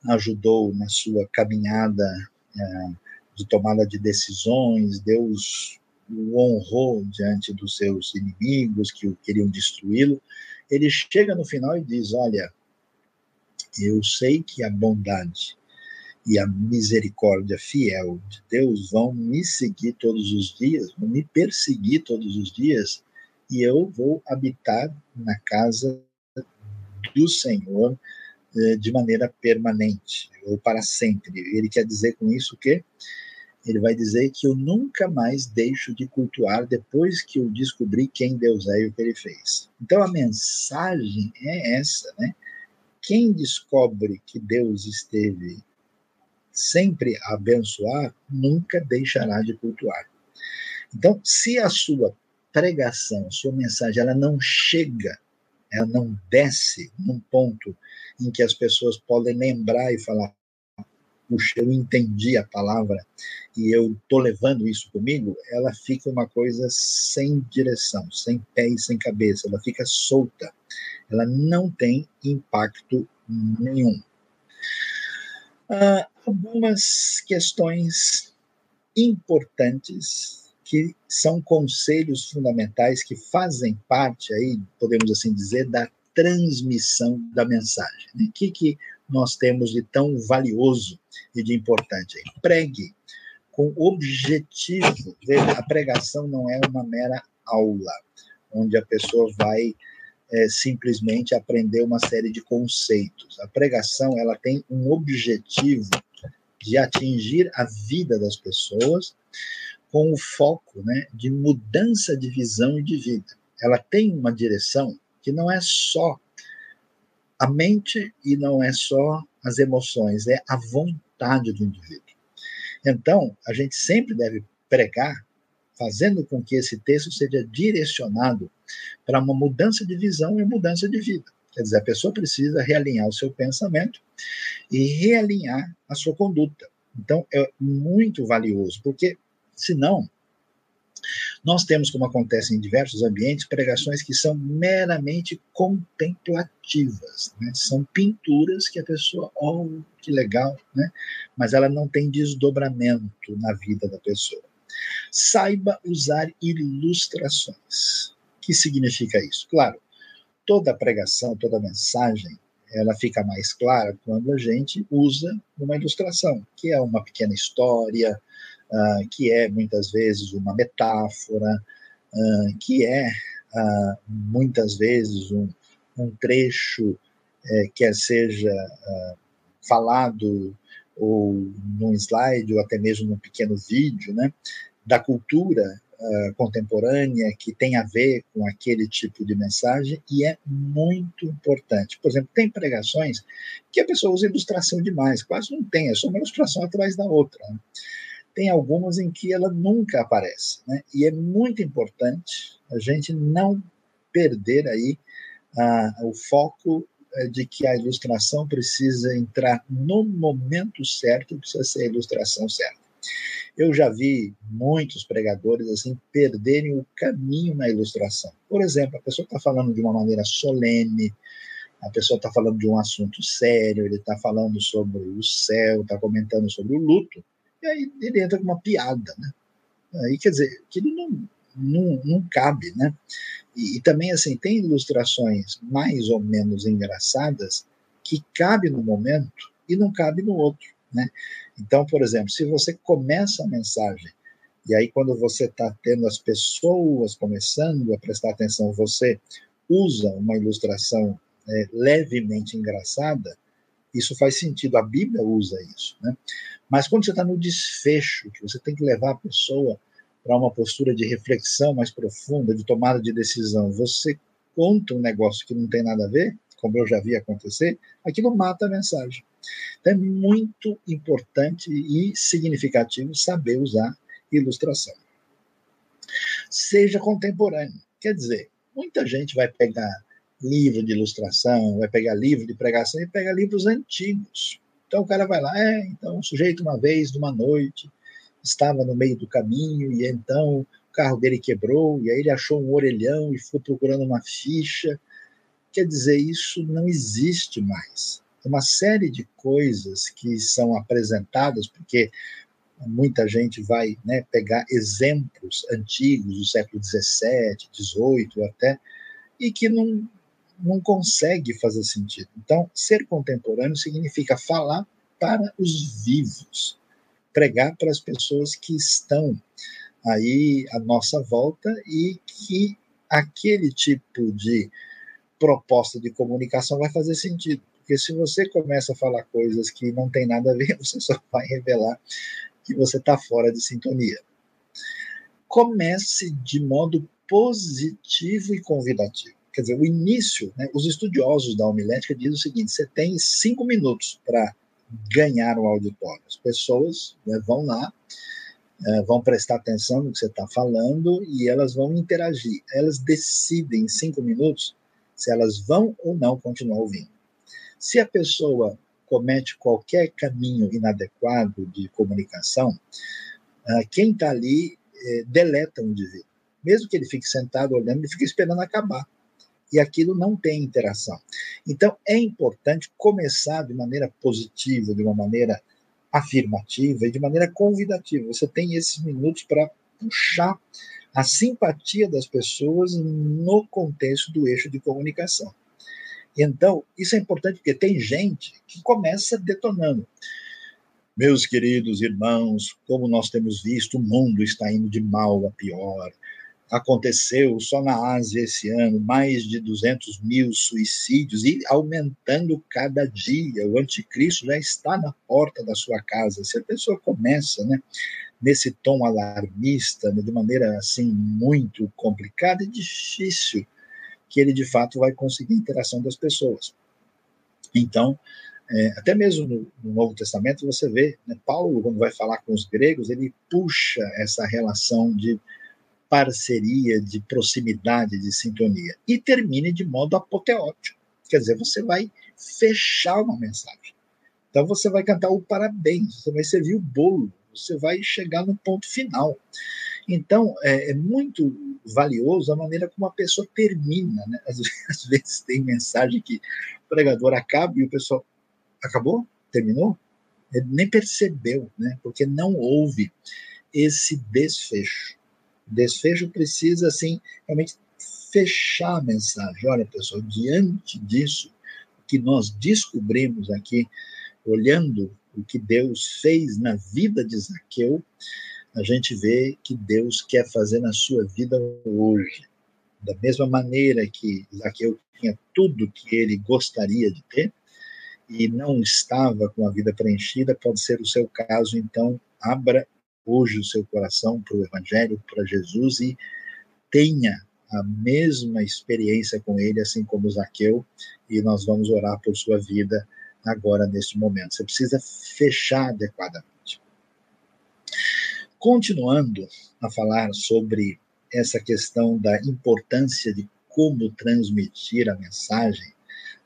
ajudou na sua caminhada é, de tomada de decisões, Deus o honrou diante dos seus inimigos que o queriam destruí-lo. Ele chega no final e diz: Olha, eu sei que a bondade e a misericórdia fiel de Deus vão me seguir todos os dias, vão me perseguir todos os dias, e eu vou habitar na casa do Senhor eh, de maneira permanente ou para sempre. Ele quer dizer com isso que ele vai dizer que eu nunca mais deixo de cultuar depois que eu descobri quem Deus é e o que ele fez. Então a mensagem é essa, né? Quem descobre que Deus esteve sempre a abençoar, nunca deixará de cultuar. Então, se a sua pregação, sua mensagem, ela não chega, ela não desce num ponto em que as pessoas podem lembrar e falar: puxa, eu entendi a palavra e eu estou levando isso comigo, ela fica uma coisa sem direção, sem pé e sem cabeça, ela fica solta, ela não tem impacto nenhum. Uh, algumas questões importantes que são conselhos fundamentais que fazem parte aí, podemos assim dizer, da transmissão da mensagem. O né? que, que nós temos de tão valioso e de importante? Pregue com objetivo. Veja, a pregação não é uma mera aula, onde a pessoa vai é, simplesmente aprender uma série de conceitos. A pregação ela tem um objetivo de atingir a vida das pessoas com o foco né, de mudança de visão e de vida. Ela tem uma direção que não é só a mente e não é só as emoções, é a vontade do indivíduo. Então, a gente sempre deve pregar fazendo com que esse texto seja direcionado para uma mudança de visão e mudança de vida. Quer dizer, a pessoa precisa realinhar o seu pensamento e realinhar a sua conduta. Então, é muito valioso, porque senão nós temos, como acontece em diversos ambientes, pregações que são meramente contemplativas, né? são pinturas que a pessoa, oh, que legal, né? mas ela não tem desdobramento na vida da pessoa. Saiba usar ilustrações. O que significa isso? Claro, toda pregação, toda mensagem, ela fica mais clara quando a gente usa uma ilustração, que é uma pequena história, uh, que é muitas vezes uma metáfora, uh, que é uh, muitas vezes um, um trecho, eh, quer seja falado ou num slide ou até mesmo num pequeno vídeo, né, da cultura contemporânea que tem a ver com aquele tipo de mensagem e é muito importante. Por exemplo, tem pregações que a pessoa usa ilustração demais, quase não tem, é só uma ilustração atrás da outra. Tem algumas em que ela nunca aparece, né? e é muito importante a gente não perder aí uh, o foco eh, de que a ilustração precisa entrar no momento certo, precisa ser a ilustração certa. Eu já vi muitos pregadores assim perderem o caminho na ilustração. Por exemplo, a pessoa está falando de uma maneira solene, a pessoa está falando de um assunto sério, ele está falando sobre o céu, está comentando sobre o luto, e aí ele entra com uma piada, né? Aí quer dizer, aquilo não, não, não cabe, né? E, e, também, assim, tem ilustrações mais ou menos engraçadas que cabe no momento e não cabe no outro, né? Então, por exemplo, se você começa a mensagem e aí quando você está tendo as pessoas começando a prestar atenção, você usa uma ilustração é, levemente engraçada, isso faz sentido, a Bíblia usa isso, né? Mas quando você está no desfecho, que você tem que levar a pessoa para uma postura de reflexão mais profunda, de tomada de decisão, você conta um negócio que não tem nada a ver, como eu já vi acontecer, aquilo mata a mensagem. Então é muito importante e significativo saber usar ilustração. Seja contemporâneo. Quer dizer, muita gente vai pegar livro de ilustração, vai pegar livro de pregação e pega livros antigos. Então o cara vai lá, é, então o sujeito uma vez, numa noite, estava no meio do caminho e então o carro dele quebrou e aí ele achou um orelhão e foi procurando uma ficha. Quer dizer, isso não existe mais. Uma série de coisas que são apresentadas, porque muita gente vai né, pegar exemplos antigos do século XVII, XVIII até, e que não, não consegue fazer sentido. Então, ser contemporâneo significa falar para os vivos, pregar para as pessoas que estão aí à nossa volta e que aquele tipo de proposta de comunicação vai fazer sentido. Porque se você começa a falar coisas que não tem nada a ver, você só vai revelar que você está fora de sintonia. Comece de modo positivo e convidativo. Quer dizer, o início, né, os estudiosos da homilética dizem o seguinte: você tem cinco minutos para ganhar o auditório. As pessoas né, vão lá, é, vão prestar atenção no que você está falando e elas vão interagir. Elas decidem em cinco minutos se elas vão ou não continuar ouvindo. Se a pessoa comete qualquer caminho inadequado de comunicação, uh, quem está ali eh, deleta o indivíduo. Mesmo que ele fique sentado olhando, ele fica esperando acabar. E aquilo não tem interação. Então, é importante começar de maneira positiva, de uma maneira afirmativa e de maneira convidativa. Você tem esses minutos para puxar a simpatia das pessoas no contexto do eixo de comunicação. Então, isso é importante porque tem gente que começa detonando. Meus queridos irmãos, como nós temos visto, o mundo está indo de mal a pior. Aconteceu só na Ásia esse ano mais de 200 mil suicídios e aumentando cada dia. O anticristo já está na porta da sua casa. Se a pessoa começa, né, nesse tom alarmista, né, de maneira assim muito complicada, é difícil que ele de fato vai conseguir a interação das pessoas. Então, é, até mesmo no, no, Novo Testamento você vê, né, Paulo, quando vai falar com os gregos, ele puxa essa relação de parceria, de proximidade, de sintonia, e termina de modo apoteótico. Quer dizer, você vai fechar uma mensagem. Então você vai cantar o parabéns, você vai servir o bolo, você vai chegar no ponto final. Então, é, é, muito valioso a maneira como a pessoa termina. Né? Às, às, vezes tem mensagem que o pregador acaba e o pessoal acabou? Terminou? Ele nem percebeu, né? porque não houve esse desfecho. Desfecho precisa, assim, realmente fechar a mensagem. Olha, pessoal, diante disso, o que nós descobrimos aqui, olhando o que Deus fez na vida de Zaqueu, a gente vê que Deus quer fazer na sua vida hoje. Da mesma maneira que Zaqueu tinha tudo que ele gostaria de ter e não estava com a vida preenchida, pode ser o seu caso, então abra hoje o seu coração para o Evangelho, para Jesus e tenha a mesma experiência com ele, assim como Zaqueu, e nós vamos orar por sua vida agora neste momento. Você precisa fechar adequadamente. Continuando a falar sobre essa questão da importância de como transmitir a mensagem,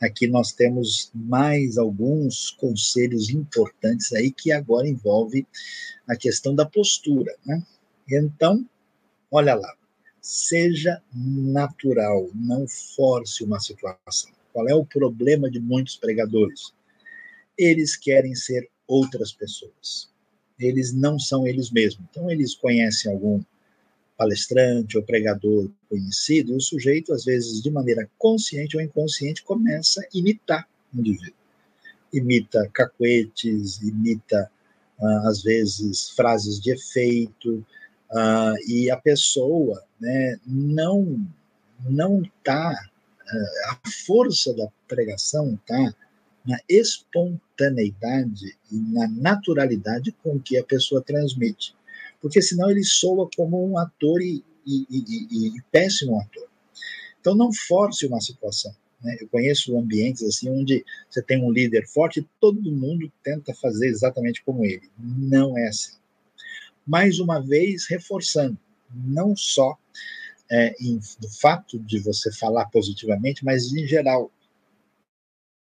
aqui nós temos mais alguns conselhos importantes aí que agora envolve a questão da postura, né? Então, olha lá, seja natural, não force uma situação. Qual é o problema de muitos pregadores? eles querem ser outras pessoas. Eles não são eles mesmos. Então, eles conhecem algum palestrante ou pregador conhecido, o sujeito, às vezes, de maneira consciente ou inconsciente, começa a imitar o indivíduo. Imita cacuetes, imita, uh, às vezes, frases de efeito, uh, e a pessoa né, não não está, uh, a força da pregação está na espontaneidade e na naturalidade com que a pessoa transmite. Porque senão ele soa como um ator e, e, e, e péssimo ator. Então não force uma situação. Né? Eu conheço ambientes assim onde você tem um líder forte e todo mundo tenta fazer exatamente como ele. Não é assim. Mais uma vez, reforçando, não só é, em, fato de você falar positivamente, mas em geral,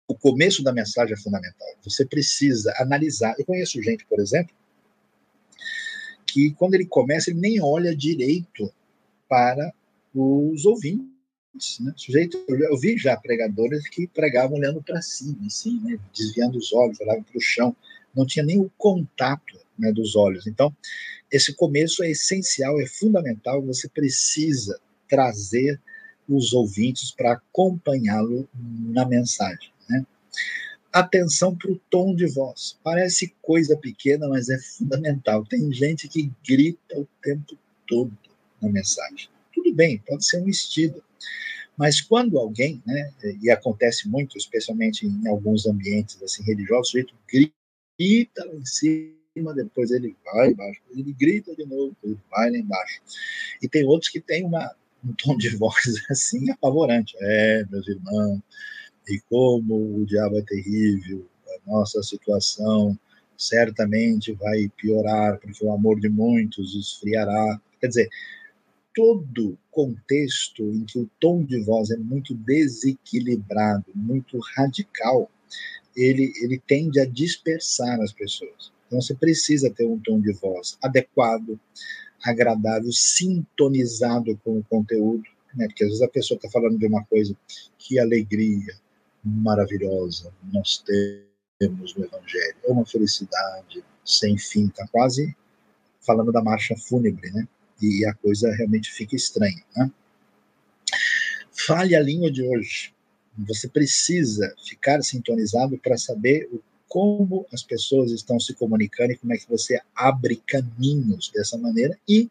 o começo da mensagem é fundamental. Você precisa analisar. Eu conheço gente, por exemplo, que quando ele começa, ele nem olha direito para os ouvintes. Né? Sujeito, eu vi já pregadores que pregavam olhando para cima, assim, né? desviando os olhos, olhavam para o chão, não tinha nem o contato né, dos olhos. Então, esse começo é essencial, é fundamental, você precisa trazer os ouvintes para acompanhá-lo na mensagem. Né? Atenção para o tom de voz. Parece coisa pequena, mas é fundamental. Tem gente que grita o tempo todo na mensagem. Tudo bem, pode ser um estilo. Mas quando alguém, né, e acontece muito, especialmente em alguns ambientes assim religiosos, o sujeito grita lá em cima, depois ele vai embaixo, ele grita de novo, ele vai lá embaixo. E tem outros que têm uma, um tom de voz assim apavorante. É, meus irmãos, e como o diabo é terrível, a nossa situação certamente vai piorar, porque o amor de muitos esfriará. Quer dizer, todo contexto em que o tom de voz é muito desequilibrado, muito radical, ele, ele tende a dispersar as pessoas. Então você precisa ter um tom de voz adequado, agradável, sintonizado com o conteúdo, né? Porque às vezes a pessoa está falando de uma coisa que alegria maravilhosa nós temos no Evangelho, é uma felicidade sem fim, está quase falando da marcha fúnebre, né? E a coisa realmente fica estranha, né? Fale a língua de hoje. Você precisa ficar sintonizado para saber como as pessoas estão se comunicando e como é que você abre caminhos dessa maneira e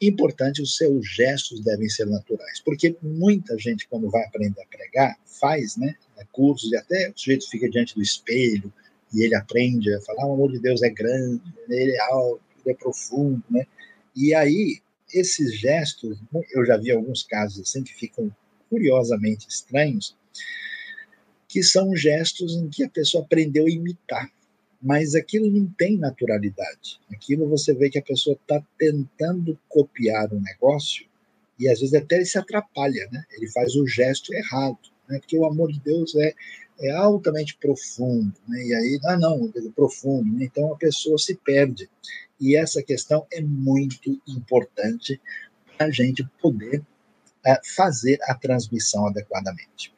importante, os seus gestos devem ser naturais, porque muita gente, quando vai aprender a pregar, faz né, cursos, e até o sujeito fica diante do espelho e ele aprende a falar: o amor de Deus é grande, ele é alto, ele é profundo, né? E aí, esses gestos, eu já vi alguns casos assim que ficam curiosamente estranhos, que são gestos em que a pessoa aprendeu a imitar mas aquilo não tem naturalidade. Aquilo você vê que a pessoa está tentando copiar um negócio e às vezes até ele se atrapalha, né? Ele faz o gesto errado, né? Porque o amor de Deus é, é altamente profundo, né? E aí, ah, não, é profundo, né? então a pessoa se perde. E essa questão é muito importante para a gente poder é, fazer a transmissão adequadamente.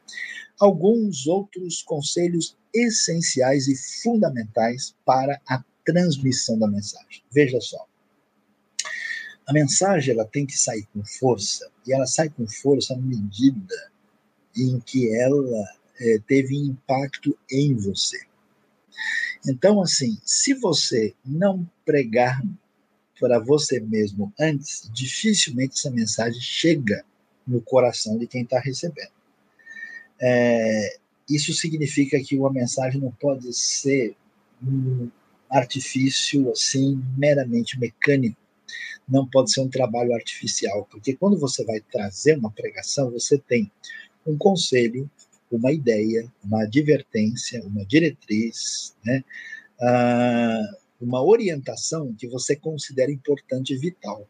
Alguns outros conselhos essenciais e fundamentais para a transmissão da mensagem. Veja só. A mensagem ela tem que sair com força, e ela sai com força na medida em que ela é, teve impacto em você. Então, assim, se você não pregar para você mesmo antes, dificilmente essa mensagem chega no coração de quem está recebendo. É, isso significa que uma mensagem não pode ser um artifício assim meramente mecânico, não pode ser um trabalho artificial, porque quando você vai trazer uma pregação, você tem um conselho, uma ideia, uma advertência, uma diretriz, né? Ah, uma orientação que você considera importante e vital.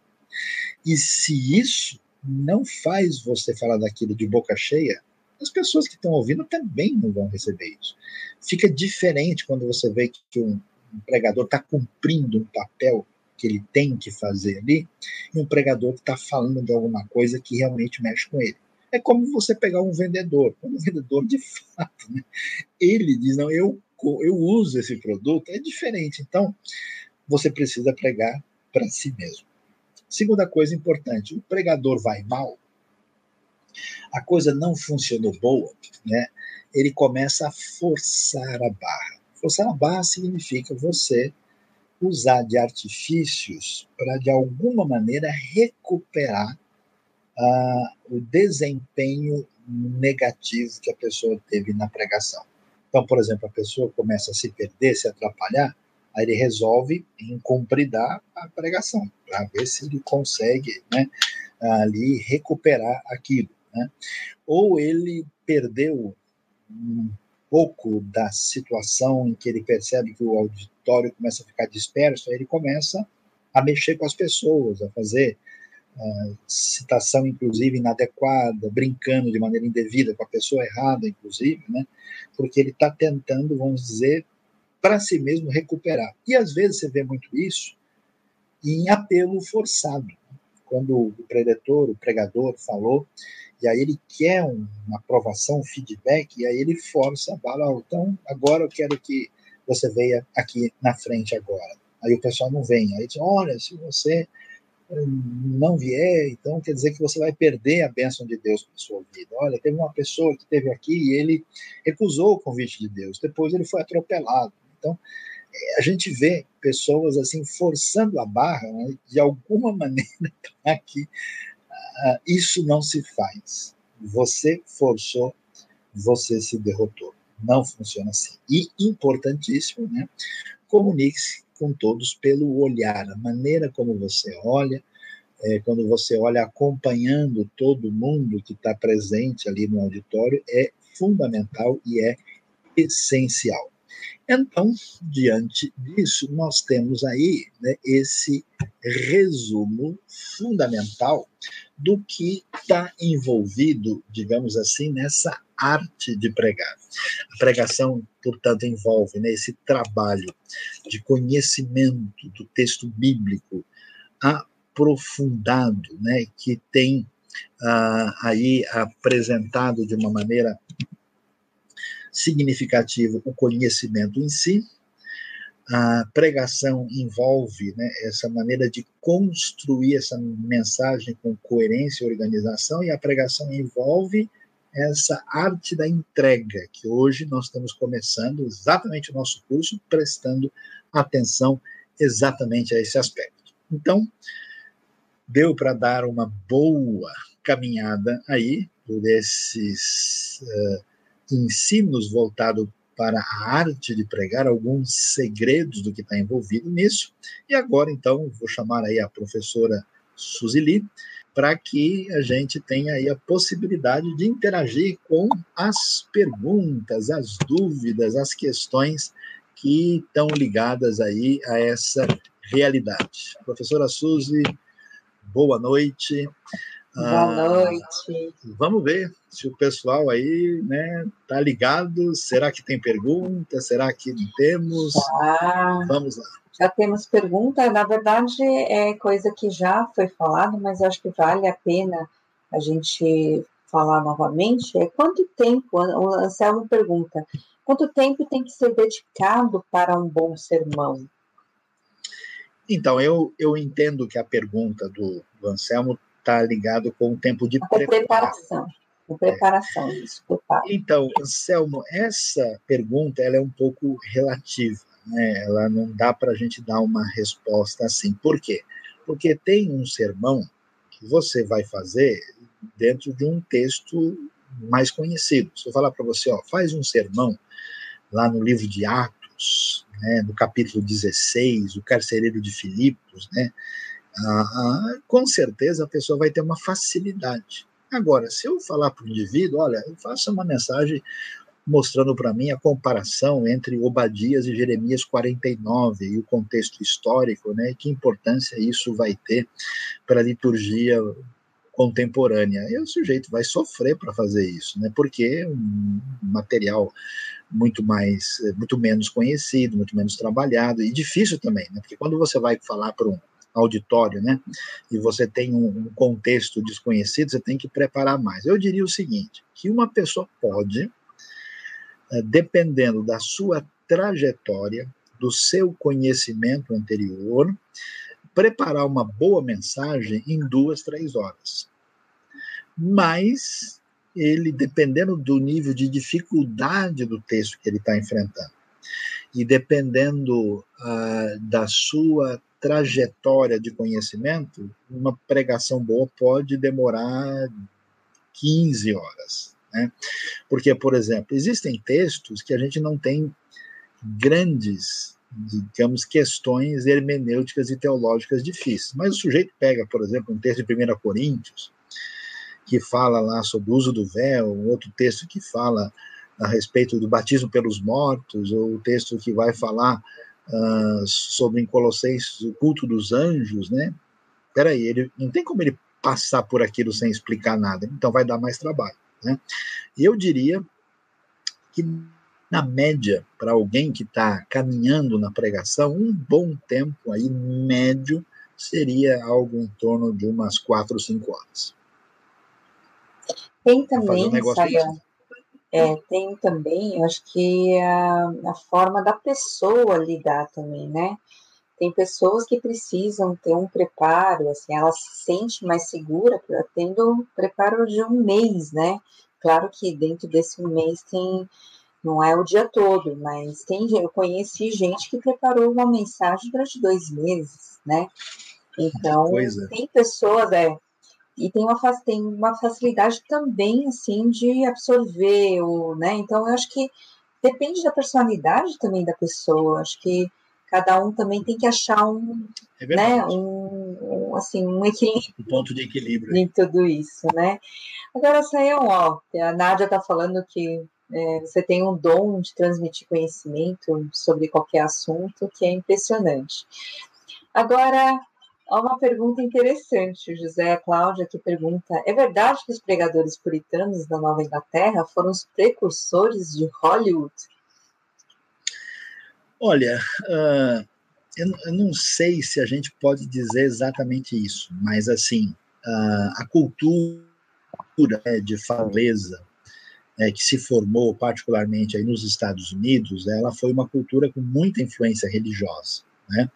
E se isso não faz você falar daquilo de boca cheia, as pessoas que estão ouvindo também não vão receber isso. Fica diferente quando você vê que um, pregador está cumprindo um papel que ele tem que fazer ali, e um pregador que está falando de alguma coisa que realmente mexe com ele. É como você pegar um vendedor, um vendedor de fato, né? ele diz, não, eu, eu uso esse produto, é diferente. Então, você precisa pregar para si mesmo. Segunda coisa importante, o pregador vai mal, a coisa não funcionou boa, né? Ele começa a forçar a barra. Forçar a barra significa você usar de artifícios para, de alguma maneira, recuperar uh, o desempenho negativo que a pessoa teve na pregação. Então, por exemplo, a pessoa começa a se perder, se atrapalhar, aí ele resolve incumpridar a pregação, para ver se ele consegue né, ali recuperar aquilo. Né? Ou ele perdeu um pouco da situação em que ele percebe que o auditório começa a ficar disperso, aí ele começa a mexer com as pessoas, a fazer uh, citação, inclusive, inadequada, brincando de maneira indevida com a pessoa errada, inclusive, né? porque ele está tentando, vamos dizer, para si mesmo recuperar. E às vezes você vê muito isso em apelo forçado. Quando o preletor, o pregador, falou e aí ele quer uma aprovação, um feedback, e aí ele força a bala. então, agora eu quero que você venha aqui na frente agora. Aí o pessoal não vem. Aí diz, olha, se você hum, não vier, então quer dizer que você vai perder a bênção de Deus na sua vida. Olha, teve uma pessoa que esteve aqui e ele recusou o convite de Deus. Depois ele foi atropelado. Então, é, a gente vê pessoas assim forçando a barra né, de alguma maneira para que isso não se faz. Você forçou, você se derrotou. Não funciona assim. E importantíssimo, né? Comunique-se com todos pelo olhar, a maneira como você olha, é, quando você olha acompanhando todo mundo que está presente ali no auditório, é fundamental e é essencial. Então, diante disso, nós temos aí né, esse resumo fundamental do que está envolvido, digamos assim, nessa arte de pregar. A pregação, portanto, envolve né, esse trabalho de conhecimento do texto bíblico aprofundado, né, que tem ah, aí apresentado de uma maneira significativa o conhecimento em si. A pregação envolve né, essa maneira de construir essa mensagem com coerência e organização, e a pregação envolve essa arte da entrega, que hoje nós estamos começando exatamente o nosso curso, prestando atenção exatamente a esse aspecto. Então, deu para dar uma boa caminhada aí por esses uh, ensinos voltados para a arte de pregar, alguns segredos do que está envolvido nisso. E agora, então, vou chamar aí a professora Suzili para que a gente tenha aí a possibilidade de interagir com as perguntas, as dúvidas, as questões que estão ligadas aí a essa realidade. Professora Suzy, boa noite. Boa ah, noite. Vamos ver se o pessoal aí né, tá ligado. Será que tem pergunta? Será que temos? Ah, Vamos lá. Já temos pergunta. Na verdade, é coisa que já foi falado, mas acho que vale a pena a gente falar novamente. É quanto tempo? O Anselmo pergunta: quanto tempo tem que ser dedicado para um bom sermão? Então, eu, eu entendo que a pergunta do, do Anselmo está ligado com o tempo de preparação. Com preparação, é. isso, Então, Anselmo, essa pergunta ela é um pouco relativa, né? ela não dá para a gente dar uma resposta assim. Por quê? Porque tem um sermão que você vai fazer dentro de um texto mais conhecido. Se eu falar para você, ó, faz um sermão lá no livro de Atos, né, no capítulo 16, o carcereiro de Filipos, né, ah, com certeza a pessoa vai ter uma facilidade. Agora, se eu falar para o indivíduo, olha, faça uma mensagem mostrando para mim a comparação entre Obadias e Jeremias 49 e o contexto histórico, né? Que importância isso vai ter para a liturgia contemporânea. E o sujeito vai sofrer para fazer isso, né? Porque é um material muito mais, muito menos conhecido, muito menos trabalhado e difícil também, né? Porque quando você vai falar para um auditório, né? E você tem um, contexto desconhecido, você tem que preparar mais. Eu diria o seguinte: que uma pessoa pode, eh, dependendo da sua trajetória, do seu conhecimento anterior, preparar uma boa mensagem em duas, três horas. Mas ele, dependendo do nível de dificuldade do texto que ele está enfrentando, e dependendo uh, da sua trajetória de conhecimento, uma pregação boa pode demorar 15 horas. Né? Porque, por exemplo, existem textos que a gente não tem grandes, digamos, questões hermenêuticas e teológicas difíceis. Mas o sujeito pega, por exemplo, um texto de 1 Coríntios, que fala lá sobre o uso do véu, um outro texto que fala a respeito do batismo pelos mortos, ou o texto que vai falar uh, sobre em Colossenses o culto dos anjos, né? Peraí, ele não tem como ele passar por aquilo sem explicar nada, então vai dar mais trabalho, né? E eu diria que na média, para alguém que está caminhando na pregação, um bom tempo aí médio seria algo em torno de umas quatro ou cinco horas. Tem também, um Sayão, é, tem também, eu acho que a, a forma da pessoa lidar também, né? Tem pessoas que precisam ter um preparo, assim, ela se sente mais segura tendo um preparo de um mês, né? Claro que dentro desse mês tem, não é o dia todo, mas tem, eu conheci gente que preparou uma mensagem durante dois meses, né? Então, tem pessoas, é, e tem uma, tem uma facilidade também, assim, de absorver, o, né? Então, eu acho que depende da personalidade também da pessoa, acho que cada um também tem que achar um, é né, um, um, assim, um equilíbrio. Um ponto de equilíbrio. Em tudo isso, né? Agora, Sayão, ó, a Nádia tá falando que É, você tem um dom de transmitir conhecimento sobre qualquer assunto que é impressionante. Agora, há uma pergunta interessante. José Cláudia que pergunta: é verdade que os pregadores puritanos da Nova Inglaterra foram os precursores de Hollywood? Olha, uh, eu, eu, não sei se a gente pode dizer exatamente isso, mas assim, uh, a cultura né, de faleza é, que se formou particularmente aí nos Estados Unidos, ela foi uma cultura com muita influência religiosa. Né?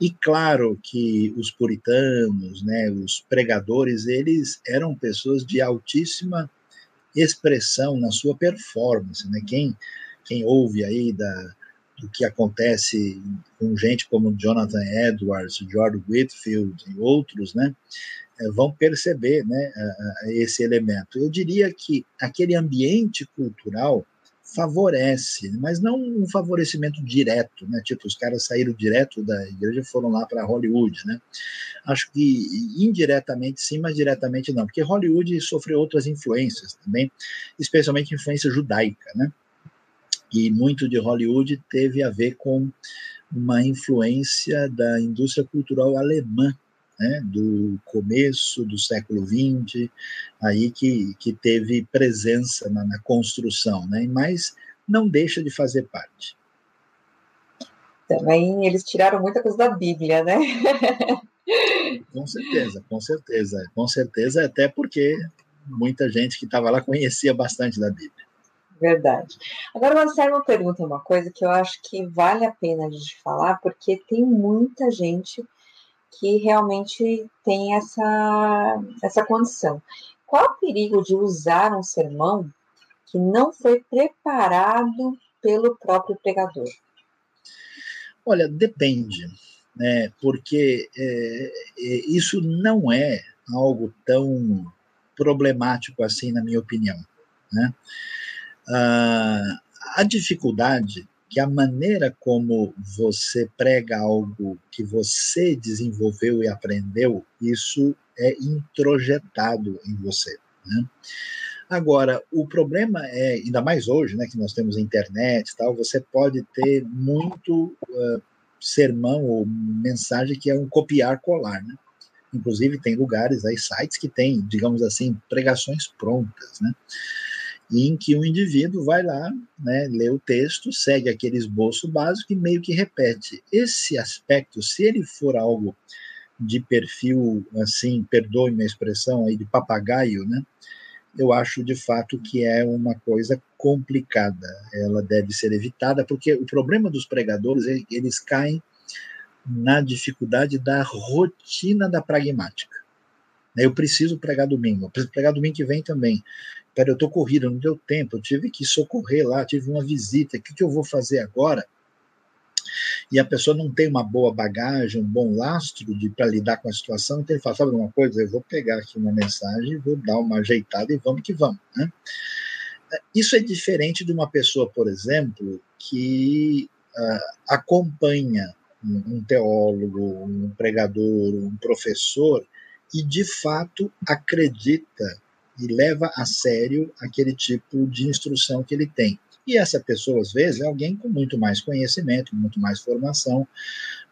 E claro que os puritanos, né, os pregadores, eles eram pessoas de altíssima expressão na sua performance. Né? Quem, quem ouve aí da, do que acontece com gente como Jonathan Edwards, George Whitfield e outros, né, eh, vão perceber né, esse elemento. Eu diria que aquele ambiente cultural favorece, mas não um favorecimento direto, né? Tipo, os caras saíram direto da igreja e foram lá para Hollywood, né? Acho que indiretamente sim, mas diretamente não, porque Hollywood sofreu outras influências também, especialmente influência judaica, né? E muito de Hollywood teve a ver com uma influência da indústria cultural alemã né, do começo do século XX, aí que, que teve presença na, na construção, né, mas não deixa de fazer parte. Também eles tiraram muita coisa da Bíblia, né? com certeza, com certeza, com certeza, até porque muita gente que estava lá conhecia bastante da Bíblia. Verdade. Agora, Marcelo me pergunta uma coisa que eu acho que vale a pena a gente falar, porque tem muita gente que realmente tem essa, essa condição. Qual o perigo de usar um sermão que não foi preparado pelo próprio pregador? Olha, depende, né? Porque é, é, isso não é algo tão problemático assim, na minha opinião. Né? Ah, a dificuldade que a maneira como você prega algo que você desenvolveu e aprendeu, isso é introjetado em você. Né? Agora, o problema é, ainda mais hoje, né, que nós temos internet e tal, você pode ter muito uh, sermão ou mensagem que é um copiar-colar, né? Inclusive, tem lugares aí, sites que tem, digamos assim, pregações prontas, né? Em que o indivíduo vai lá, né, lê o texto, segue aquele esboço básico e meio que repete. Esse aspecto, se ele for algo de perfil, assim, perdoe-me a expressão aí, de papagaio, né, eu acho de fato que é uma coisa complicada. Ela deve ser evitada, porque o problema dos pregadores, eles caem na dificuldade da rotina da pragmática. Eu preciso pregar domingo, eu preciso pregar domingo que vem também pera, eu estou corrida, não deu tempo, eu tive que socorrer lá, tive uma visita, o que, que eu vou fazer agora? E a pessoa não tem uma boa bagagem, um bom lastro para lidar com a situação, então ele fala, sabe uma coisa, eu vou pegar aqui uma mensagem, vou dar uma ajeitada e vamos que vamos. Né? Isso é diferente de uma pessoa, por exemplo, que uh, acompanha um, um teólogo, um pregador, um professor, e de fato acredita e leva a sério aquele tipo de instrução que ele tem. E essa pessoa, às vezes, é alguém com muito mais conhecimento, muito mais formação,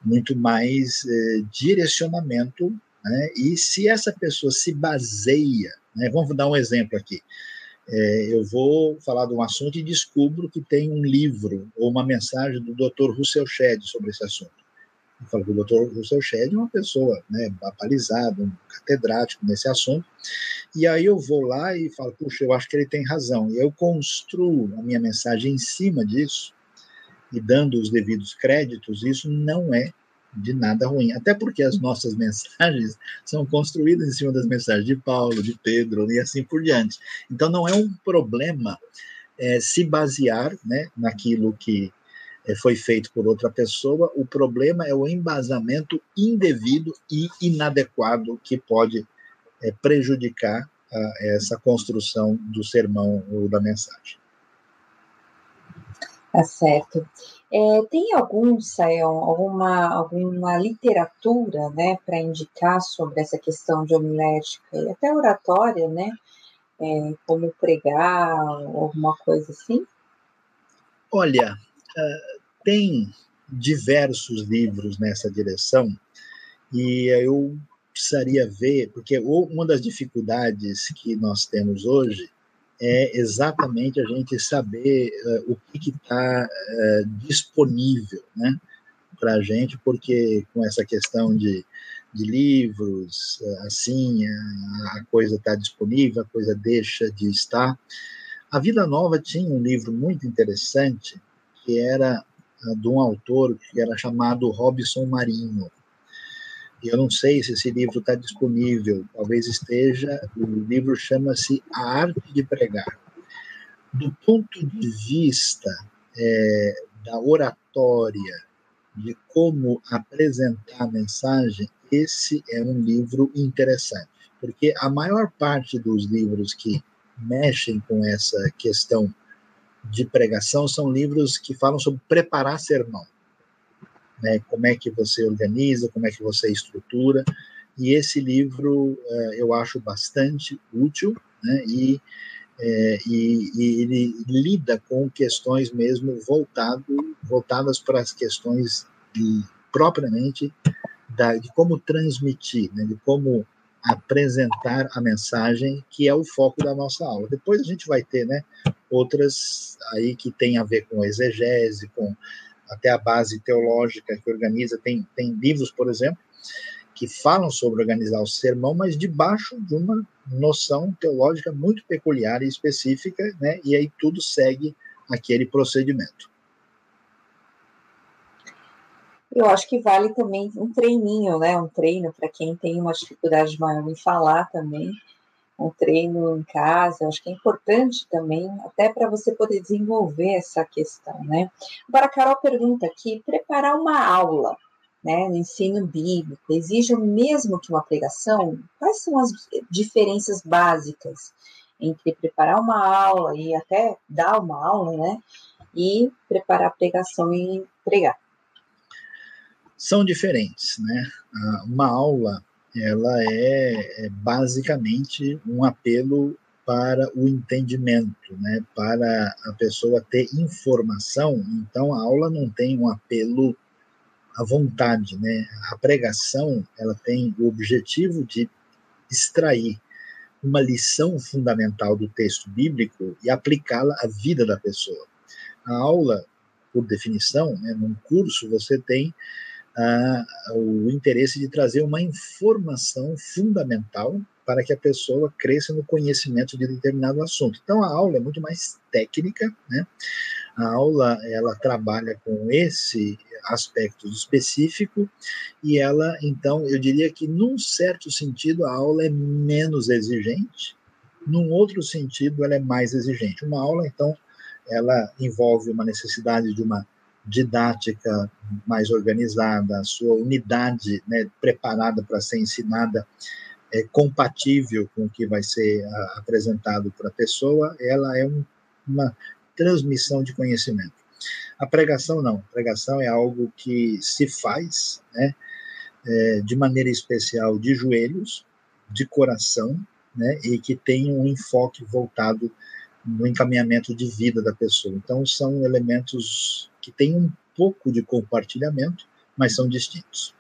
muito mais eh, direcionamento. Né? E se essa pessoa se baseia, né? vamos dar um exemplo aqui. É, eu vou falar de um assunto e descubro que tem um livro ou uma mensagem do Dr. Russell Shedd sobre esse assunto. Eu falo que o Dr. Russell Shedd é uma pessoa né, balizada, um catedrático nesse assunto, e aí eu vou lá e falo, puxa, eu acho que ele tem razão. E eu construo a minha mensagem em cima disso, e dando os devidos créditos, isso não é de nada ruim. Até porque as nossas mensagens são construídas em cima das mensagens de Paulo, de Pedro e assim por diante. Então não é um problema é, se basear né, naquilo que foi feito por outra pessoa. O problema é o embasamento indevido e inadequado que pode é, prejudicar a, essa construção do sermão ou da mensagem. Tá certo. É, tem algum, Sayão, alguma, alguma literatura né, para indicar sobre essa questão de homilética e até oratória, né? é, como pregar, alguma coisa assim? Olha, tem diversos livros nessa direção e eu precisaria ver, porque uma das dificuldades que nós temos hoje é exatamente a gente saber uh, o que está uh, disponível né, para a gente, porque com essa questão de, de livros, uh, assim, a, a coisa está disponível, a coisa deixa de estar. A Vida Nova tinha um livro muito interessante, que era de um autor que era chamado Robson Marinho. E eu não sei se esse livro está disponível, talvez esteja. O livro chama-se A Arte de Pregar. Do ponto de vista é, da oratória, de como apresentar a mensagem, esse é um livro interessante, porque a maior parte dos livros que mexem com essa questão de pregação são livros que falam sobre preparar sermão né? Como é que você organiza, como é que você estrutura. E esse livro uh, eu acho bastante útil, né? E, é, e, e, ele lida com questões mesmo voltado, voltadas para as questões de, propriamente da, de como transmitir, né? de como apresentar a mensagem, que é o foco da nossa aula. Depois a gente vai ter né, outras aí que tem a ver com exegese, com até a base teológica que organiza, tem, tem livros, por exemplo, que falam sobre organizar o sermão, mas debaixo de uma noção teológica muito peculiar e específica, né? E aí tudo segue aquele procedimento. Eu acho que vale também um treininho, né? Um treino para quem tem uma dificuldade maior em falar também, um treino em casa, acho que é importante também, até para você poder desenvolver essa questão, né? Agora, a Carol pergunta aqui, preparar uma aula, né, no ensino bíblico, exige o mesmo que uma pregação? Quais são as diferenças básicas entre preparar uma aula e até dar uma aula, né, e preparar a pregação e pregar? São diferentes, né? Uma aula ela é, é basicamente um apelo para o entendimento, né, para a pessoa ter informação. Então, a aula não tem um apelo à vontade, né? A pregação ela tem o objetivo de extrair uma lição fundamental do texto bíblico e aplicá-la à vida da pessoa. A aula, por definição, né, num curso você tem o interesse de trazer uma informação fundamental para que a pessoa cresça no conhecimento de determinado assunto. Então a aula é muito mais técnica, né? A aula ela trabalha com esse aspecto específico e ela, então, eu diria que num certo sentido a aula é menos exigente, num outro sentido ela é mais exigente. Uma aula, então, ela envolve uma necessidade de uma didática mais organizada, a sua unidade né, preparada para ser ensinada é, compatível com o que vai ser apresentado para a pessoa, ela é um, uma transmissão de conhecimento. A pregação não, a pregação é algo que se faz né, é, de maneira especial de joelhos, de coração, né, e que tem um enfoque voltado no encaminhamento de vida da pessoa. Então, são elementos que têm um pouco de compartilhamento, mas são distintos.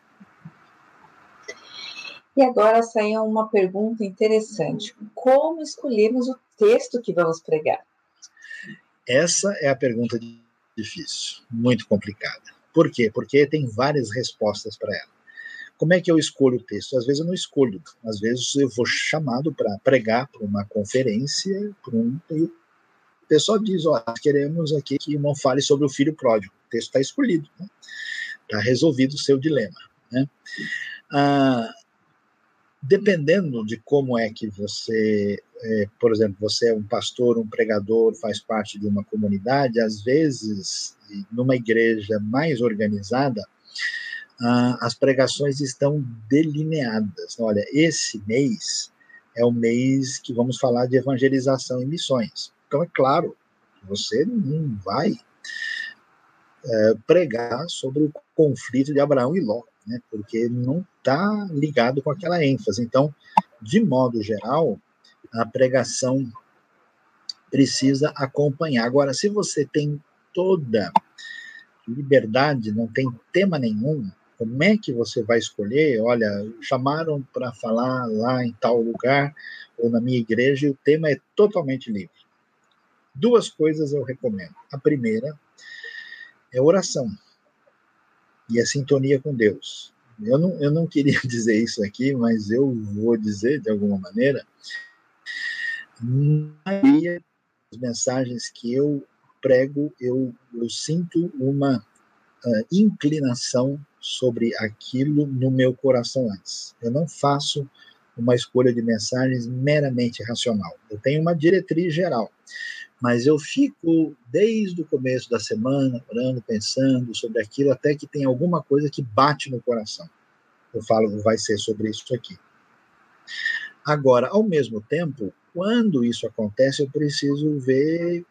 E agora saiu uma pergunta interessante: como escolhemos o texto que vamos pregar? Essa é a pergunta difícil, muito complicada. Por quê? Porque tem várias respostas para ela. Como é que eu escolho o texto? Às vezes eu não escolho, às vezes eu vou chamado para pregar para uma conferência, para um, pessoal diz, ó, queremos aqui que não fale sobre o filho pródigo. O texto está escolhido, está né? Tá resolvido o seu dilema. Né? Ah, dependendo de como é que você, é, por exemplo, você é um pastor, um pregador, faz parte de uma comunidade, às vezes, numa igreja mais organizada, ah, as pregações estão delineadas. Olha, esse mês é o mês que vamos falar de evangelização e missões. Então, é claro, você não vai é, pregar sobre o conflito de Abraão e Ló, né, porque não está ligado com aquela ênfase. Então, de modo geral, a pregação precisa acompanhar. Agora, se você tem toda liberdade, não tem tema nenhum, como é que você vai escolher? Olha, chamaram para falar lá em tal lugar ou na minha igreja e o tema é totalmente livre. Duas coisas eu recomendo. A primeira é oração e a sintonia com Deus. Eu não, eu não queria dizer isso aqui, mas eu vou dizer de alguma maneira. Maria, as mensagens que eu prego, eu, eu sinto uma uh, inclinação sobre aquilo no meu coração antes. Eu não faço uma escolha de mensagens meramente racional. Eu tenho uma diretriz geral, mas eu fico desde o começo da semana orando, pensando sobre aquilo, até que tem alguma coisa que bate no coração. Eu falo, vai ser sobre isso aqui. Agora, ao mesmo tempo, quando isso acontece, eu preciso ver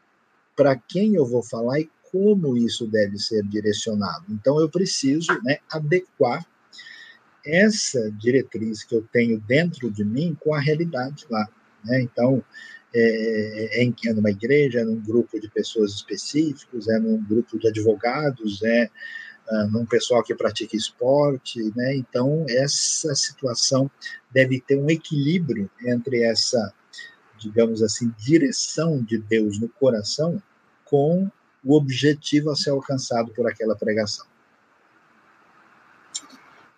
para quem eu vou falar e como isso deve ser direcionado. Então, eu preciso né, adequar essa diretriz que eu tenho dentro de mim com a realidade lá. Né? Então, é, é, é numa igreja, é num grupo de pessoas específicos, é num grupo de advogados, é uh, num pessoal que pratica esporte, né? Então, essa situação deve ter um equilíbrio entre essa, digamos assim, direção de Deus no coração com o objetivo a ser alcançado por aquela pregação.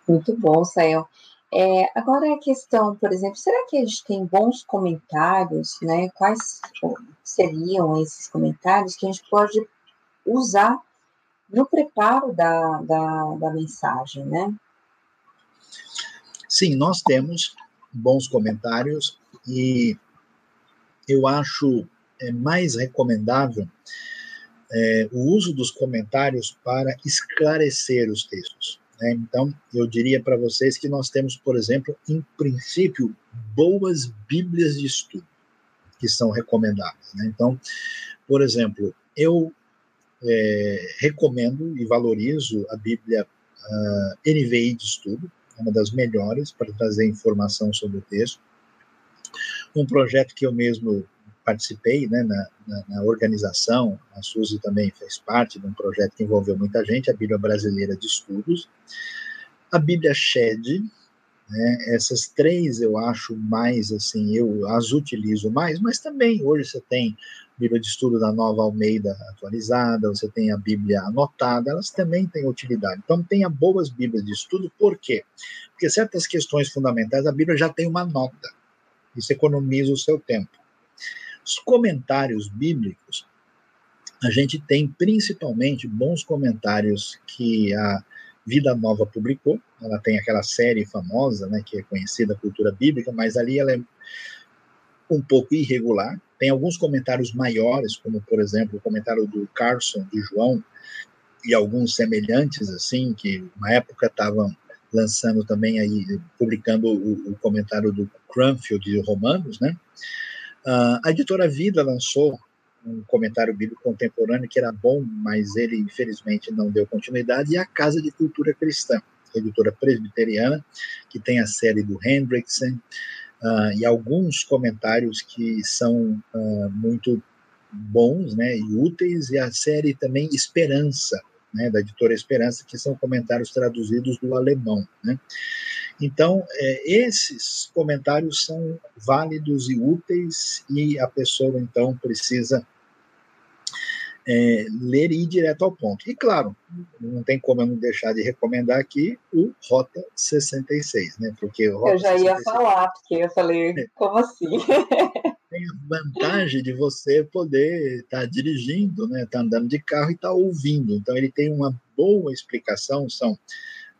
Muito bom, Sael. É, agora a questão, por exemplo, será que a gente tem bons comentários, né? Quais seriam esses comentários que a gente pode usar no preparo da, da, da mensagem, né? Sim, nós temos bons comentários e eu acho é mais recomendável é, o uso dos comentários para esclarecer os textos. Né? Então, eu diria para vocês que nós temos, por exemplo, em princípio, boas Bíblias de estudo que são recomendadas. Né? Então, por exemplo, eu é, recomendo e valorizo a Bíblia uh, NVI de estudo, é uma das melhores para trazer informação sobre o texto. Um projeto que eu mesmo participei né, na, na, na, organização, a Suzy também fez parte de um projeto que envolveu muita gente, a Bíblia Brasileira de Estudos, a Bíblia Shed, né, essas três eu acho mais, assim, eu as utilizo mais, mas também hoje você tem Bíblia de Estudo da Nova Almeida atualizada, você tem a Bíblia anotada, elas também têm utilidade. Então, tenha boas Bíblias de estudo, por quê? Porque certas questões fundamentais, a Bíblia já tem uma nota, isso economiza o seu tempo. Os comentários bíblicos, a gente tem principalmente bons comentários que a Vida Nova publicou. Ela tem aquela série famosa, né, que é conhecida cultura bíblica, mas ali ela é um pouco irregular. Tem alguns comentários maiores, como por exemplo o comentário do Carson de João e alguns semelhantes assim que na época estavam lançando também aí publicando o, o comentário do Cranfield de Romanos, né? Uh, a editora Vida lançou um comentário bíblico contemporâneo que era bom, mas ele infelizmente não deu continuidade, e a Casa de Cultura Cristã, editora presbiteriana, que tem a série do Hendrickson, uh, e alguns comentários que são uh, muito bons né, e úteis, e a série também Esperança, né, da editora Esperança, que são comentários traduzidos do alemão. Né. Então, é, esses comentários são válidos e úteis, e a pessoa, então, precisa é, ler e ir direto ao ponto. E, claro, não tem como eu não deixar de recomendar aqui o Rota 66, né? Porque Rota eu já ia 66, falar, porque eu falei, como assim? tem a vantagem de você poder estar tá dirigindo, né? Tá andando de carro e estar tá ouvindo. Então, ele tem uma boa explicação, são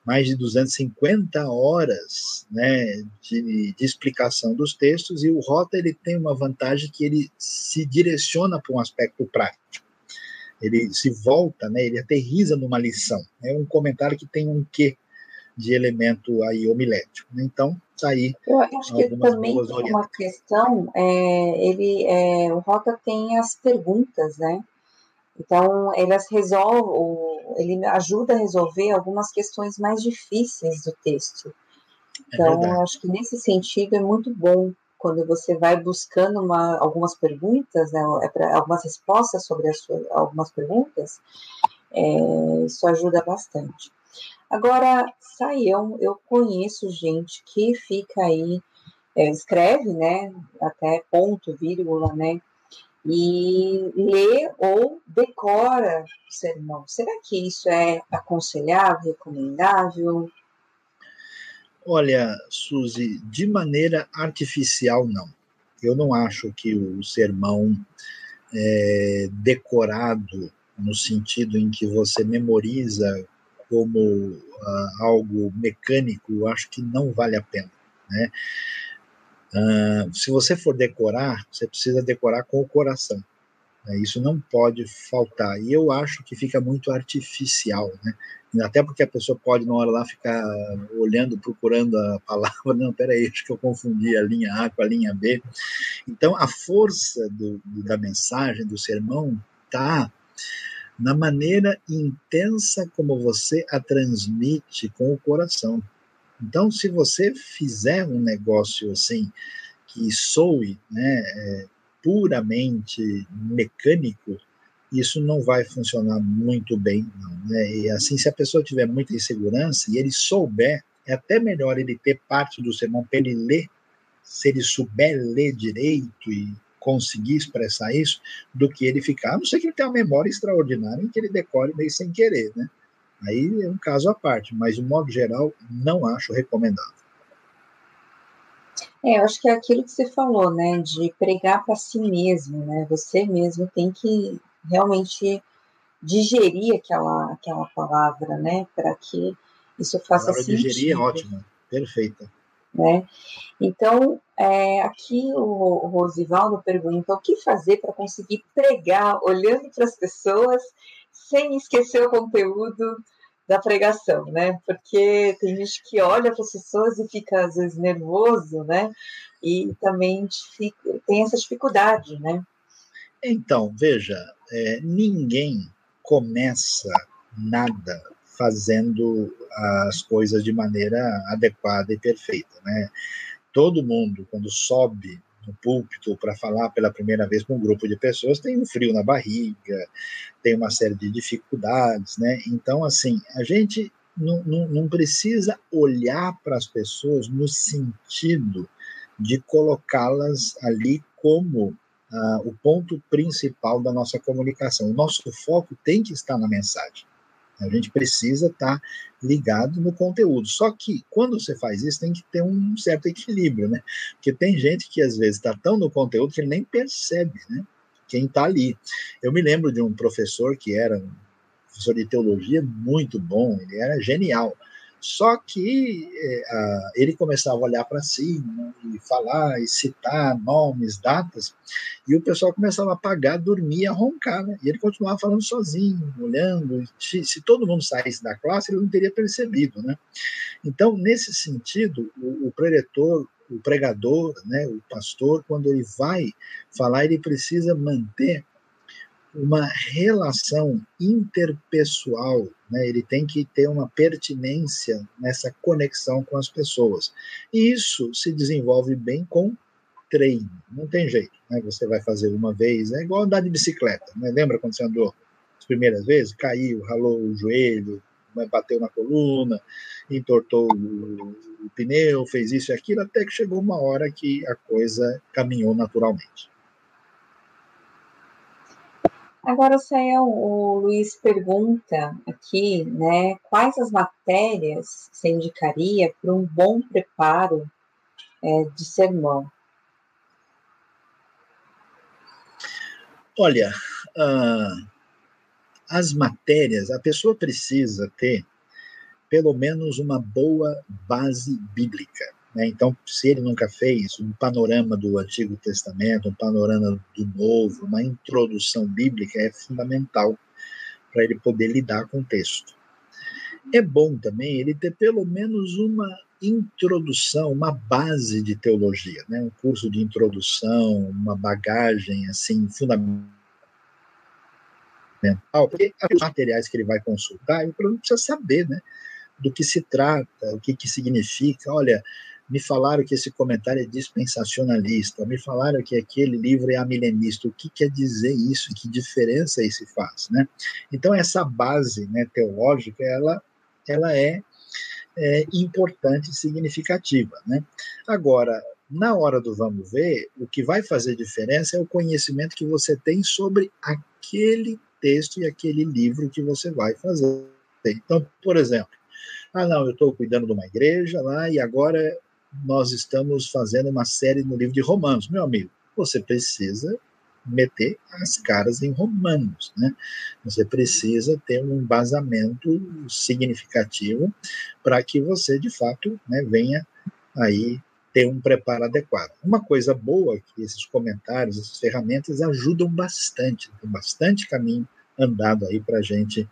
mais de 250 horas né, de, de, explicação dos textos, e o Rota ele tem uma vantagem que ele se direciona para um aspecto prático. Ele se volta, né, ele aterriza numa lição. É um comentário que tem um quê de elemento aí homilético. Então, tá aí. Eu acho que também tem uma questão, é, ele, é, o Rota tem as perguntas, né? Então, elas resolvem, ele ajuda a resolver algumas questões mais difíceis do texto. É então, é acho que nesse sentido é muito bom quando você vai buscando uma, algumas perguntas, né, é algumas respostas sobre as suas, algumas perguntas, é, isso ajuda bastante. Agora, saião, eu conheço gente que fica aí, é, escreve, né, até ponto, vírgula, né, e lê ou decora o sermão. Será que isso é aconselhável, recomendável? Olha, Suzy, de maneira artificial, não. Eu não acho que o sermão é, decorado, no sentido em que você memoriza como uh, algo mecânico, eu acho que não vale a pena. Né? Uh, se você for decorar, você precisa decorar com o coração. Né? Isso não pode faltar. E eu acho que fica muito artificial, né? Até porque a pessoa pode, na hora lá, ficar olhando, procurando a palavra. Não, peraí, acho que eu confundi a linha A com a linha B. Então, a força do, da mensagem, do sermão, está na maneira intensa como você a transmite com o coração. Então, se você fizer um negócio assim, que soe né, é, puramente mecânico, isso não vai funcionar muito bem, não. Né? E assim, se a pessoa tiver muita insegurança e ele souber, é até melhor ele ter parte do sermão para ele ler, se ele souber ler direito e conseguir expressar isso, do que ele ficar, a não ser que ele tenha uma memória extraordinária em que ele decore meio sem querer, né? Aí é um caso à parte, mas de modo geral, não acho recomendável. É, eu acho que é aquilo que você falou, né, de pregar para si mesmo, né? Você mesmo tem que realmente digerir aquela, aquela palavra, né, para que isso faça a sentido. Digerir é ótima, perfeita. Né? Então, é, aqui o, o Rosivaldo pergunta o que fazer para conseguir pregar olhando para as pessoas sem esquecer o conteúdo da pregação, né? Porque tem gente que olha para as pessoas e fica às vezes nervoso, né? E também tem essa dificuldade, né? Então, veja, é, ninguém começa nada fazendo as coisas de maneira adequada e perfeita, né? Todo mundo, quando sobe no púlpito para falar pela primeira vez com um grupo de pessoas, tem um frio na barriga, tem uma série de dificuldades, né? Então, assim, a gente não, não, não precisa olhar para as pessoas no sentido de colocá-las ali como ah, o ponto principal da nossa comunicação. O nosso foco tem que estar na mensagem. A gente precisa estar tá ligado no conteúdo. Só que quando você faz isso, tem que ter um certo equilíbrio, né? Porque tem gente que às vezes está tão no conteúdo que ele nem percebe, né? Quem está ali. Eu me lembro de um professor que era um professor de teologia muito bom, ele era genial. Só que é, ele começava a olhar para cima e falar e citar nomes, datas, e o pessoal começava a apagar, dormir, a roncar, né? E ele continuava falando sozinho, olhando. Se, se, todo mundo saísse da classe, ele não teria percebido, né? Então, nesse sentido, o, o preletor, o pregador, né, o pastor, quando ele vai falar, ele precisa manter uma relação interpessoal, né? ele tem que ter uma pertinência nessa conexão com as pessoas. E isso se desenvolve bem com treino, não tem jeito. Né? Você vai fazer uma vez, é igual andar de bicicleta. Né? Lembra quando você andou as primeiras vezes? Caiu, ralou o joelho, né? bateu na coluna, entortou o, o pneu, fez isso e aquilo, até que chegou uma hora que a coisa caminhou naturalmente. Agora, Sael, o Luiz pergunta aqui, né, quais as matérias você indicaria para um bom preparo é, de sermão? Olha, uh, as matérias, a pessoa precisa ter pelo menos uma boa base bíblica. Né? Então, se ele nunca fez um panorama do Antigo Testamento, um panorama do Novo, uma introdução bíblica é fundamental para ele poder lidar com o texto. É bom também ele ter pelo menos uma introdução, uma base de teologia, né? um curso de introdução, uma bagagem assim fundamental, porque os materiais que ele vai consultar, ele precisa saber né, do que se trata, o que, que significa. Olha, me falaram que esse comentário é dispensacionalista, me falaram que aquele livro é amilenista. O que quer dizer isso? Que diferença isso faz, né? Então essa base, né, teológica, ela, ela é, é importante e significativa, né? Agora, na hora do vamos ver, o que vai fazer diferença é o conhecimento que você tem sobre aquele texto e aquele livro que você vai fazer. Então, por exemplo, ah, não, eu estou cuidando de uma igreja lá e agora nós estamos fazendo uma série no livro de Romanos. Meu amigo, você precisa meter as caras em Romanos, né? Você precisa ter um embasamento significativo para que você, de fato, né, venha aí ter um preparo adequado. Uma coisa boa que esses comentários, essas ferramentas ajudam bastante, tem bastante caminho andado aí para a gente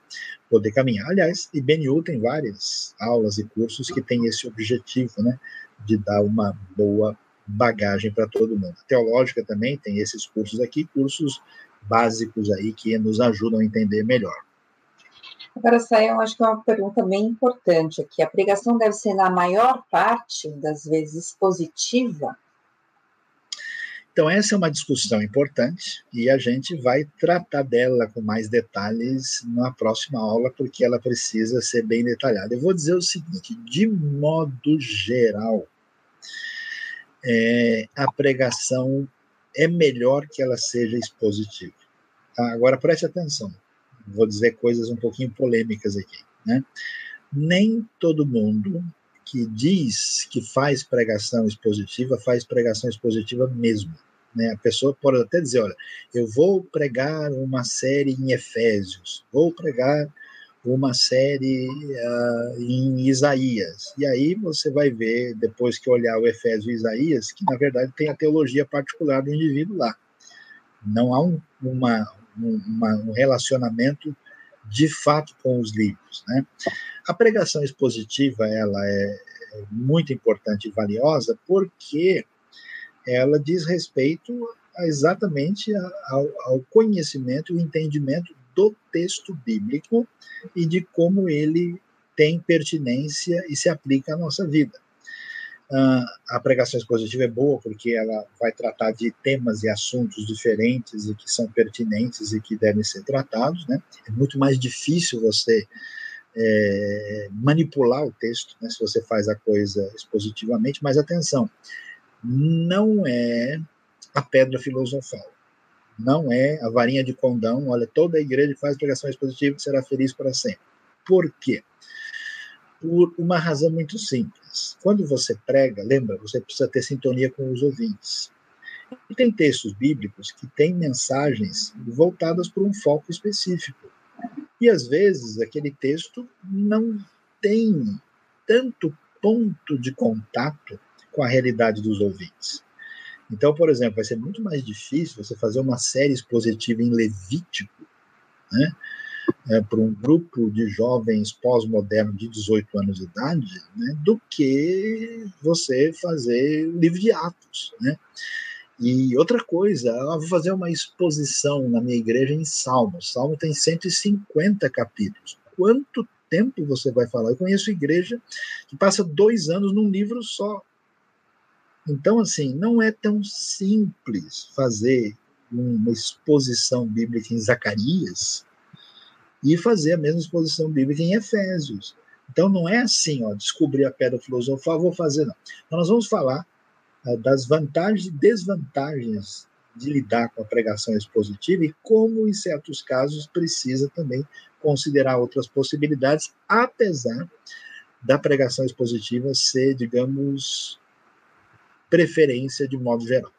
poder caminhar. Aliás, IBNU tem várias aulas e cursos que têm esse objetivo, né, de dar uma boa bagagem para todo mundo. A teológica também tem esses cursos aqui, cursos básicos aí que nos ajudam a entender melhor. Agora, eu acho que é uma pergunta bem importante aqui. A pregação deve ser, na maior parte das vezes, positiva? Então, essa é uma discussão importante e a gente vai tratar dela com mais detalhes na próxima aula, porque ela precisa ser bem detalhada. Eu vou dizer o seguinte: de modo geral, é, a pregação é melhor que ela seja expositiva. Tá? Agora, preste atenção, vou dizer coisas um pouquinho polêmicas aqui. Né? Nem todo mundo que diz que faz pregação expositiva, faz pregação expositiva mesmo. Né? A pessoa pode até dizer: olha, eu vou pregar uma série em Efésios, vou pregar uma série uh, em Isaías. E aí você vai ver, depois que olhar o Efésios e Isaías, que na verdade tem a teologia particular do indivíduo lá. Não há um, uma, uma, um relacionamento de fato com os livros. Né? A pregação expositiva ela é, é muito importante e valiosa porque ela diz respeito exatamente ao, ao conhecimento e entendimento do texto bíblico e de como ele tem pertinência e se aplica à nossa vida. Uh, a pregação expositiva é boa porque ela vai tratar de temas e assuntos diferentes e que são pertinentes e que devem ser tratados. Né? É muito mais difícil você é, manipular o texto né, se você faz a coisa expositivamente, mas atenção, não é a pedra filosofal, não é a varinha de condão, olha, toda a igreja que faz pregação expositiva será feliz para sempre. Por quê? Por uma razão muito simples. Quando você prega, lembra, você precisa ter sintonia com os ouvintes. E tem textos bíblicos que têm mensagens voltadas para um foco específico. E às vezes aquele texto não tem tanto ponto de contato com a realidade dos ouvintes. Então, por exemplo, vai ser muito mais difícil você fazer uma série expositiva em Levítico, né, é, para um grupo de jovens pós-modernos de 18 anos de idade, né, do que você fazer o livro de Atos, né? E outra coisa, eu vou fazer uma exposição na minha igreja em Salmos. Salmo tem 150 capítulos. Quanto tempo você vai falar? Eu conheço igreja que passa dois anos num livro só. Então, assim, não é tão simples fazer uma exposição bíblica em Zacarias e fazer a mesma exposição bíblica em Efésios. Então, não é assim, ó, descobrir a pedra filosofal, vou fazer, não. Então, nós vamos falar uh, das vantagens e desvantagens de lidar com a pregação expositiva e como, em certos casos, precisa também considerar outras possibilidades, apesar da pregação expositiva ser, digamos, preferência de modo geral.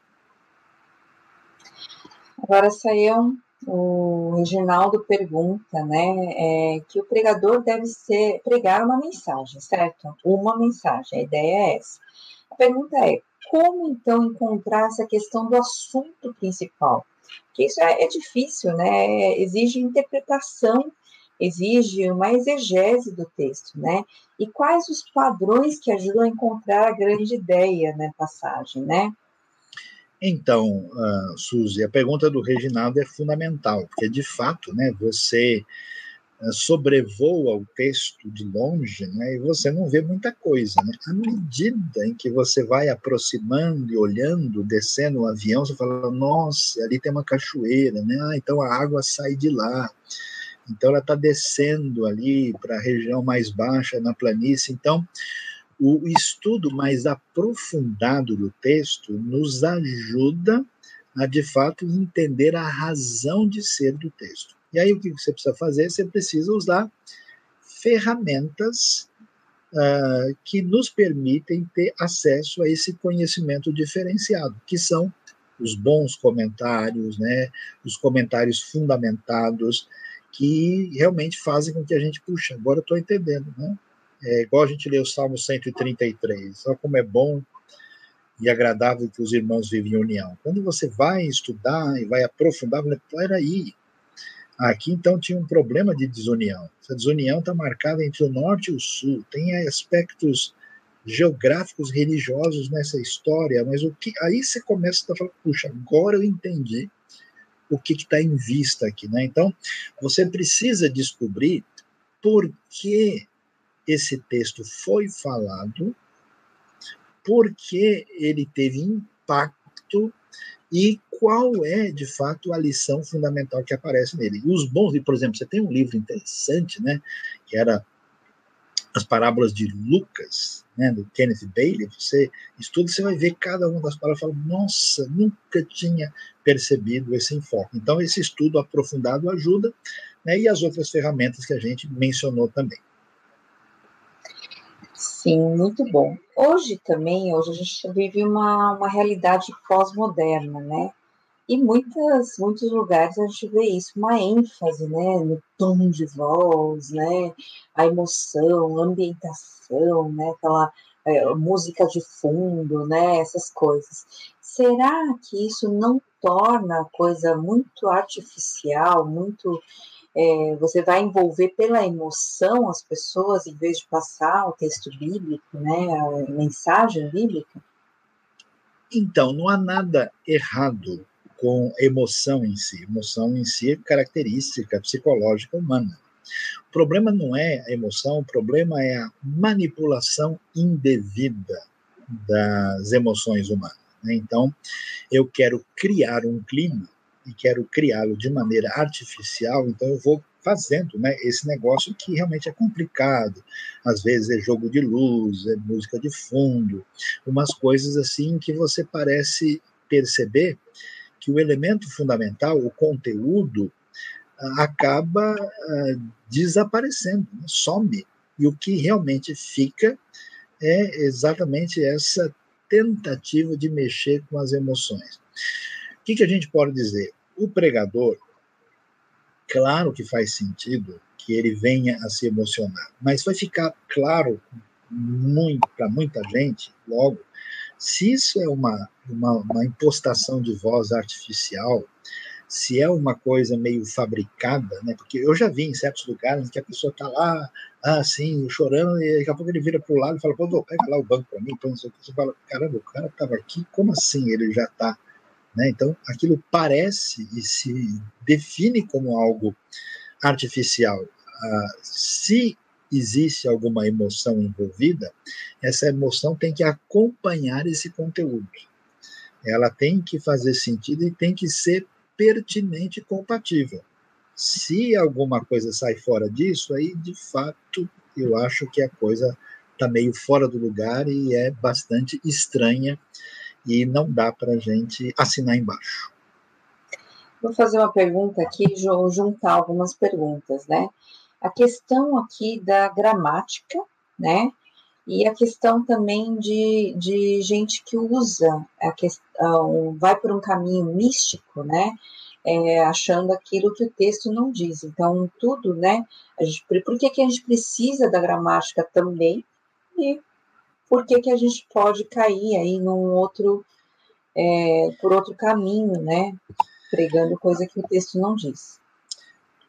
Agora saiu o Reginaldo pergunta, né, é, que o pregador deve ser pregar uma mensagem, certo? Uma mensagem, a ideia é essa. A pergunta é, como então encontrar essa questão do assunto principal? Porque isso é, é difícil, né? Exige interpretação exige uma exegese do texto, né? E quais os padrões que ajudam a encontrar a grande ideia na passagem, né? Então, uh, Suzy, a pergunta do Reginaldo é fundamental, porque de fato, né, você eh, sobrevoa o texto de longe, né, e você não vê muita coisa. Né? À medida em que você vai aproximando e olhando, descendo o avião, você fala: nossa, ali tem uma cachoeira, né? Ah, então a água sai de lá. Então ela está descendo ali para a região mais baixa na planície. Então o estudo mais aprofundado do texto nos ajuda a de fato entender a razão de ser do texto. E aí o que você precisa fazer? Você precisa usar ferramentas uh, que nos permitem ter acesso a esse conhecimento diferenciado, que são os bons comentários, né, os comentários fundamentados, que realmente fazem com que a gente, puxa, agora eu estou entendendo, né? É igual a gente lê o Salmo 133, olha como é bom e agradável que os irmãos vivem em união. Quando você vai estudar e vai aprofundar, você fala, aí, Aqui, então, tinha um problema de desunião. Essa desunião está marcada entre o norte e o sul. Tem aspectos geográficos, religiosos nessa história, mas o que aí você começa a falar, puxa, agora eu entendi o que está em vista aqui, né? Então, você precisa descobrir por que esse texto foi falado, por que ele teve impacto e qual é, de fato, a lição fundamental que aparece nele. Os bons, por exemplo, você tem um livro interessante, né, que era As Parábolas de Lucas, né, do Kenneth Bailey, você estuda, você vai ver cada uma das palavras e fala, nossa, nunca tinha percebido esse enfoque. Então, esse estudo aprofundado ajuda, né, e as outras ferramentas que a gente mencionou também. Sim, muito bom. Hoje também, hoje a gente vive uma, uma realidade pós-moderna, né? E muitas, muitos lugares a gente vê isso, uma ênfase, né, no tom de voz, né, a emoção, a ambientação, né, aquela é, música de fundo, né, essas coisas. Será que isso não torna a coisa muito artificial, muito é, você vai envolver pela emoção as pessoas em vez de passar o texto bíblico, né, a mensagem bíblica? Então, não há nada errado com emoção em si. Emoção em si é característica psicológica humana. O problema não é a emoção, o problema é a manipulação indevida das emoções humanas. Né? Então, eu quero criar um clima e quero criá-lo de maneira artificial, então eu vou fazendo né, esse negócio que realmente é complicado. Às vezes é jogo de luz, é música de fundo, umas coisas assim que você parece perceber que o elemento fundamental, o conteúdo, acaba uh, desaparecendo, né, some. E o que realmente fica é exatamente essa tentativa de mexer com as emoções. O que, a gente pode dizer? O pregador, claro que faz sentido que ele venha a se emocionar, mas vai ficar claro para muita gente logo se isso é uma, uma, uma, impostação de voz artificial, se é uma coisa meio fabricada, né? Porque eu já vi em certos lugares que a pessoa está lá, assim, chorando, e daqui a pouco ele vira para o lado e fala, pô, pega lá o banco para mim, põe isso aqui. Você fala, caramba, o cara estava aqui, como assim ele já está né? Então, aquilo parece e se define como algo artificial. Ah, se existe alguma emoção envolvida, essa emoção tem que acompanhar esse conteúdo. Ela tem que fazer sentido e tem que ser pertinente e compatível. Se alguma coisa sai fora disso, aí de fato eu acho que a coisa está meio fora do lugar e é bastante estranha e não dá para a gente assinar embaixo. Vou fazer uma pergunta aqui, juntar algumas perguntas, né? A questão aqui da gramática, né? E a questão também de, de gente que usa, a questão, vai por um caminho místico, né? É, achando aquilo que o texto não diz. Então, tudo, né? Gente, por que, que a gente precisa da gramática também? E por que, que a gente pode cair aí num outro, é, por outro caminho, né? Pregando coisa que o texto não diz.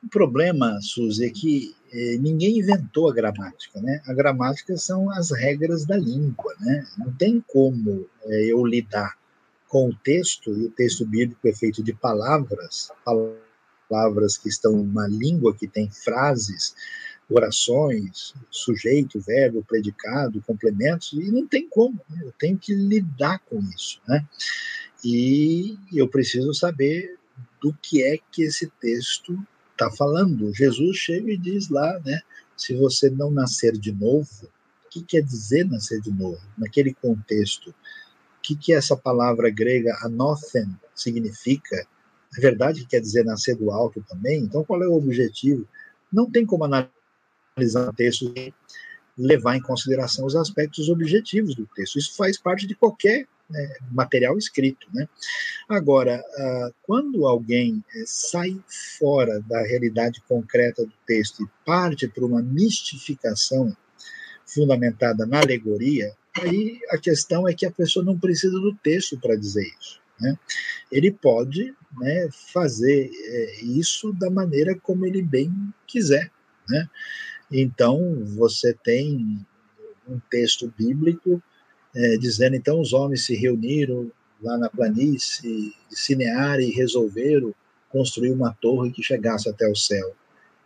O problema, Suzy, é que é, ninguém inventou a gramática, né? A gramática são as regras da língua, né? Não tem como é, eu lidar com o texto, e o texto bíblico é feito de palavras, palavras que estão numa língua que tem frases, orações, sujeito, verbo, predicado, complementos, e não tem como, né? eu tenho que lidar com isso, né? E eu preciso saber do que é que esse texto está falando. Jesus chega e diz lá, né? Se você não nascer de novo, o que quer dizer nascer de novo? Naquele contexto, o que, que essa palavra grega anothen significa? É verdade que quer dizer nascer do alto também? Então, qual é o objetivo? Não tem como analisar o texto levar em consideração os aspectos objetivos do texto. Isso faz parte de qualquer né, material escrito. Né? Agora, uh, quando alguém eh, sai fora da realidade concreta do texto e parte para uma mistificação fundamentada na alegoria, aí a questão é que a pessoa não precisa do texto para dizer isso. Né? Ele pode né, fazer é, isso da maneira como ele bem quiser. Né? Então, você tem um texto bíblico é, dizendo então os homens se reuniram lá na planície de Cineare e resolveram construir uma torre que chegasse até o céu.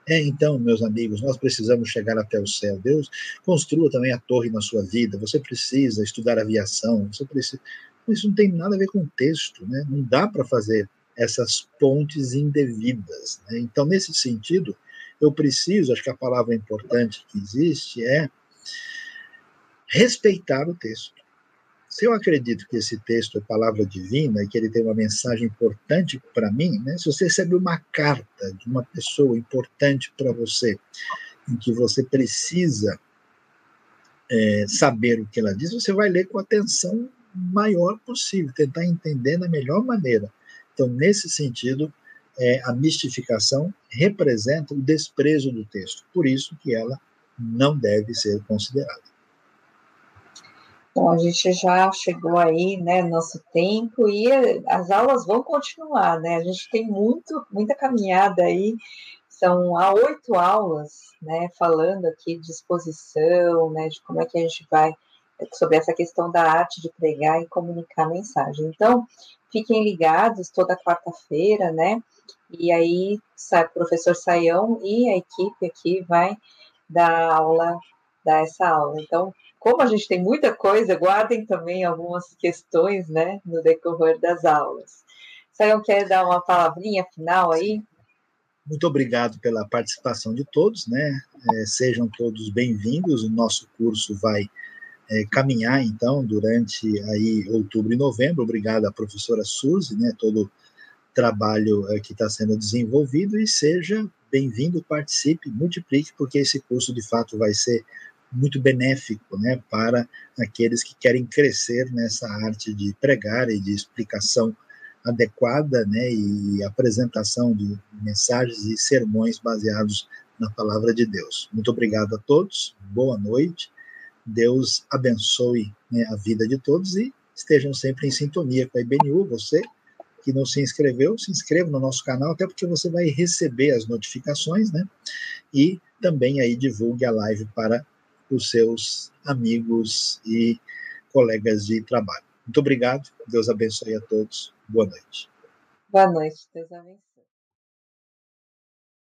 É, então, meus amigos, nós precisamos chegar até o céu. Deus construa também a torre na sua vida. Você precisa estudar aviação. Você precisa. Isso não tem nada a ver com o texto, né? Não dá para fazer essas pontes indevidas. Né? Então, nesse sentido, eu preciso, acho que a palavra importante que existe é respeitar o texto. Se eu acredito que esse texto é palavra divina e que ele tem uma mensagem importante para mim, né? se você recebe uma carta de uma pessoa importante para você, em que você precisa é, saber o que ela diz, você vai ler com atenção maior possível, tentar entender da melhor maneira. Então, nesse sentido, é, a mistificação representa o desprezo do texto, por isso que ela não deve ser considerada. Bom, a gente já chegou aí, né, nosso tempo e as aulas vão continuar, né? A gente tem muito, muita caminhada aí. São há oito aulas, né, falando aqui de exposição, né, de como é que a gente vai sobre essa questão da arte de pregar e comunicar mensagem. Então, fiquem ligados toda quarta-feira, né? E aí, o professor Saião e a equipe aqui vai dar aula, dar essa aula. Então, como a gente tem muita coisa, guardem também algumas questões, né, no decorrer das aulas. Saião quer dar uma palavrinha final aí? Muito obrigado pela participação de todos, né? É, sejam todos bem-vindos. O nosso curso vai é, caminhar então durante aí outubro e novembro. Obrigado à professora Suzy, né? Todo trabalho é, que está sendo desenvolvido e seja bem-vindo, participe, multiplique, porque esse curso de fato vai ser muito benéfico né, para aqueles que querem crescer nessa arte de pregar e de explicação adequada né, e apresentação de mensagens e sermões baseados na palavra de Deus. Muito obrigado a todos, boa noite, Deus abençoe né, a vida de todos e estejam sempre em sintonia com a IBNU. Você que não se inscreveu, se inscreva no nosso canal, até porque você vai receber as notificações, né? E também aí divulgue a live para os seus amigos e colegas de trabalho. Muito obrigado, Deus abençoe a todos. Boa noite. Boa noite, Deus abençoe.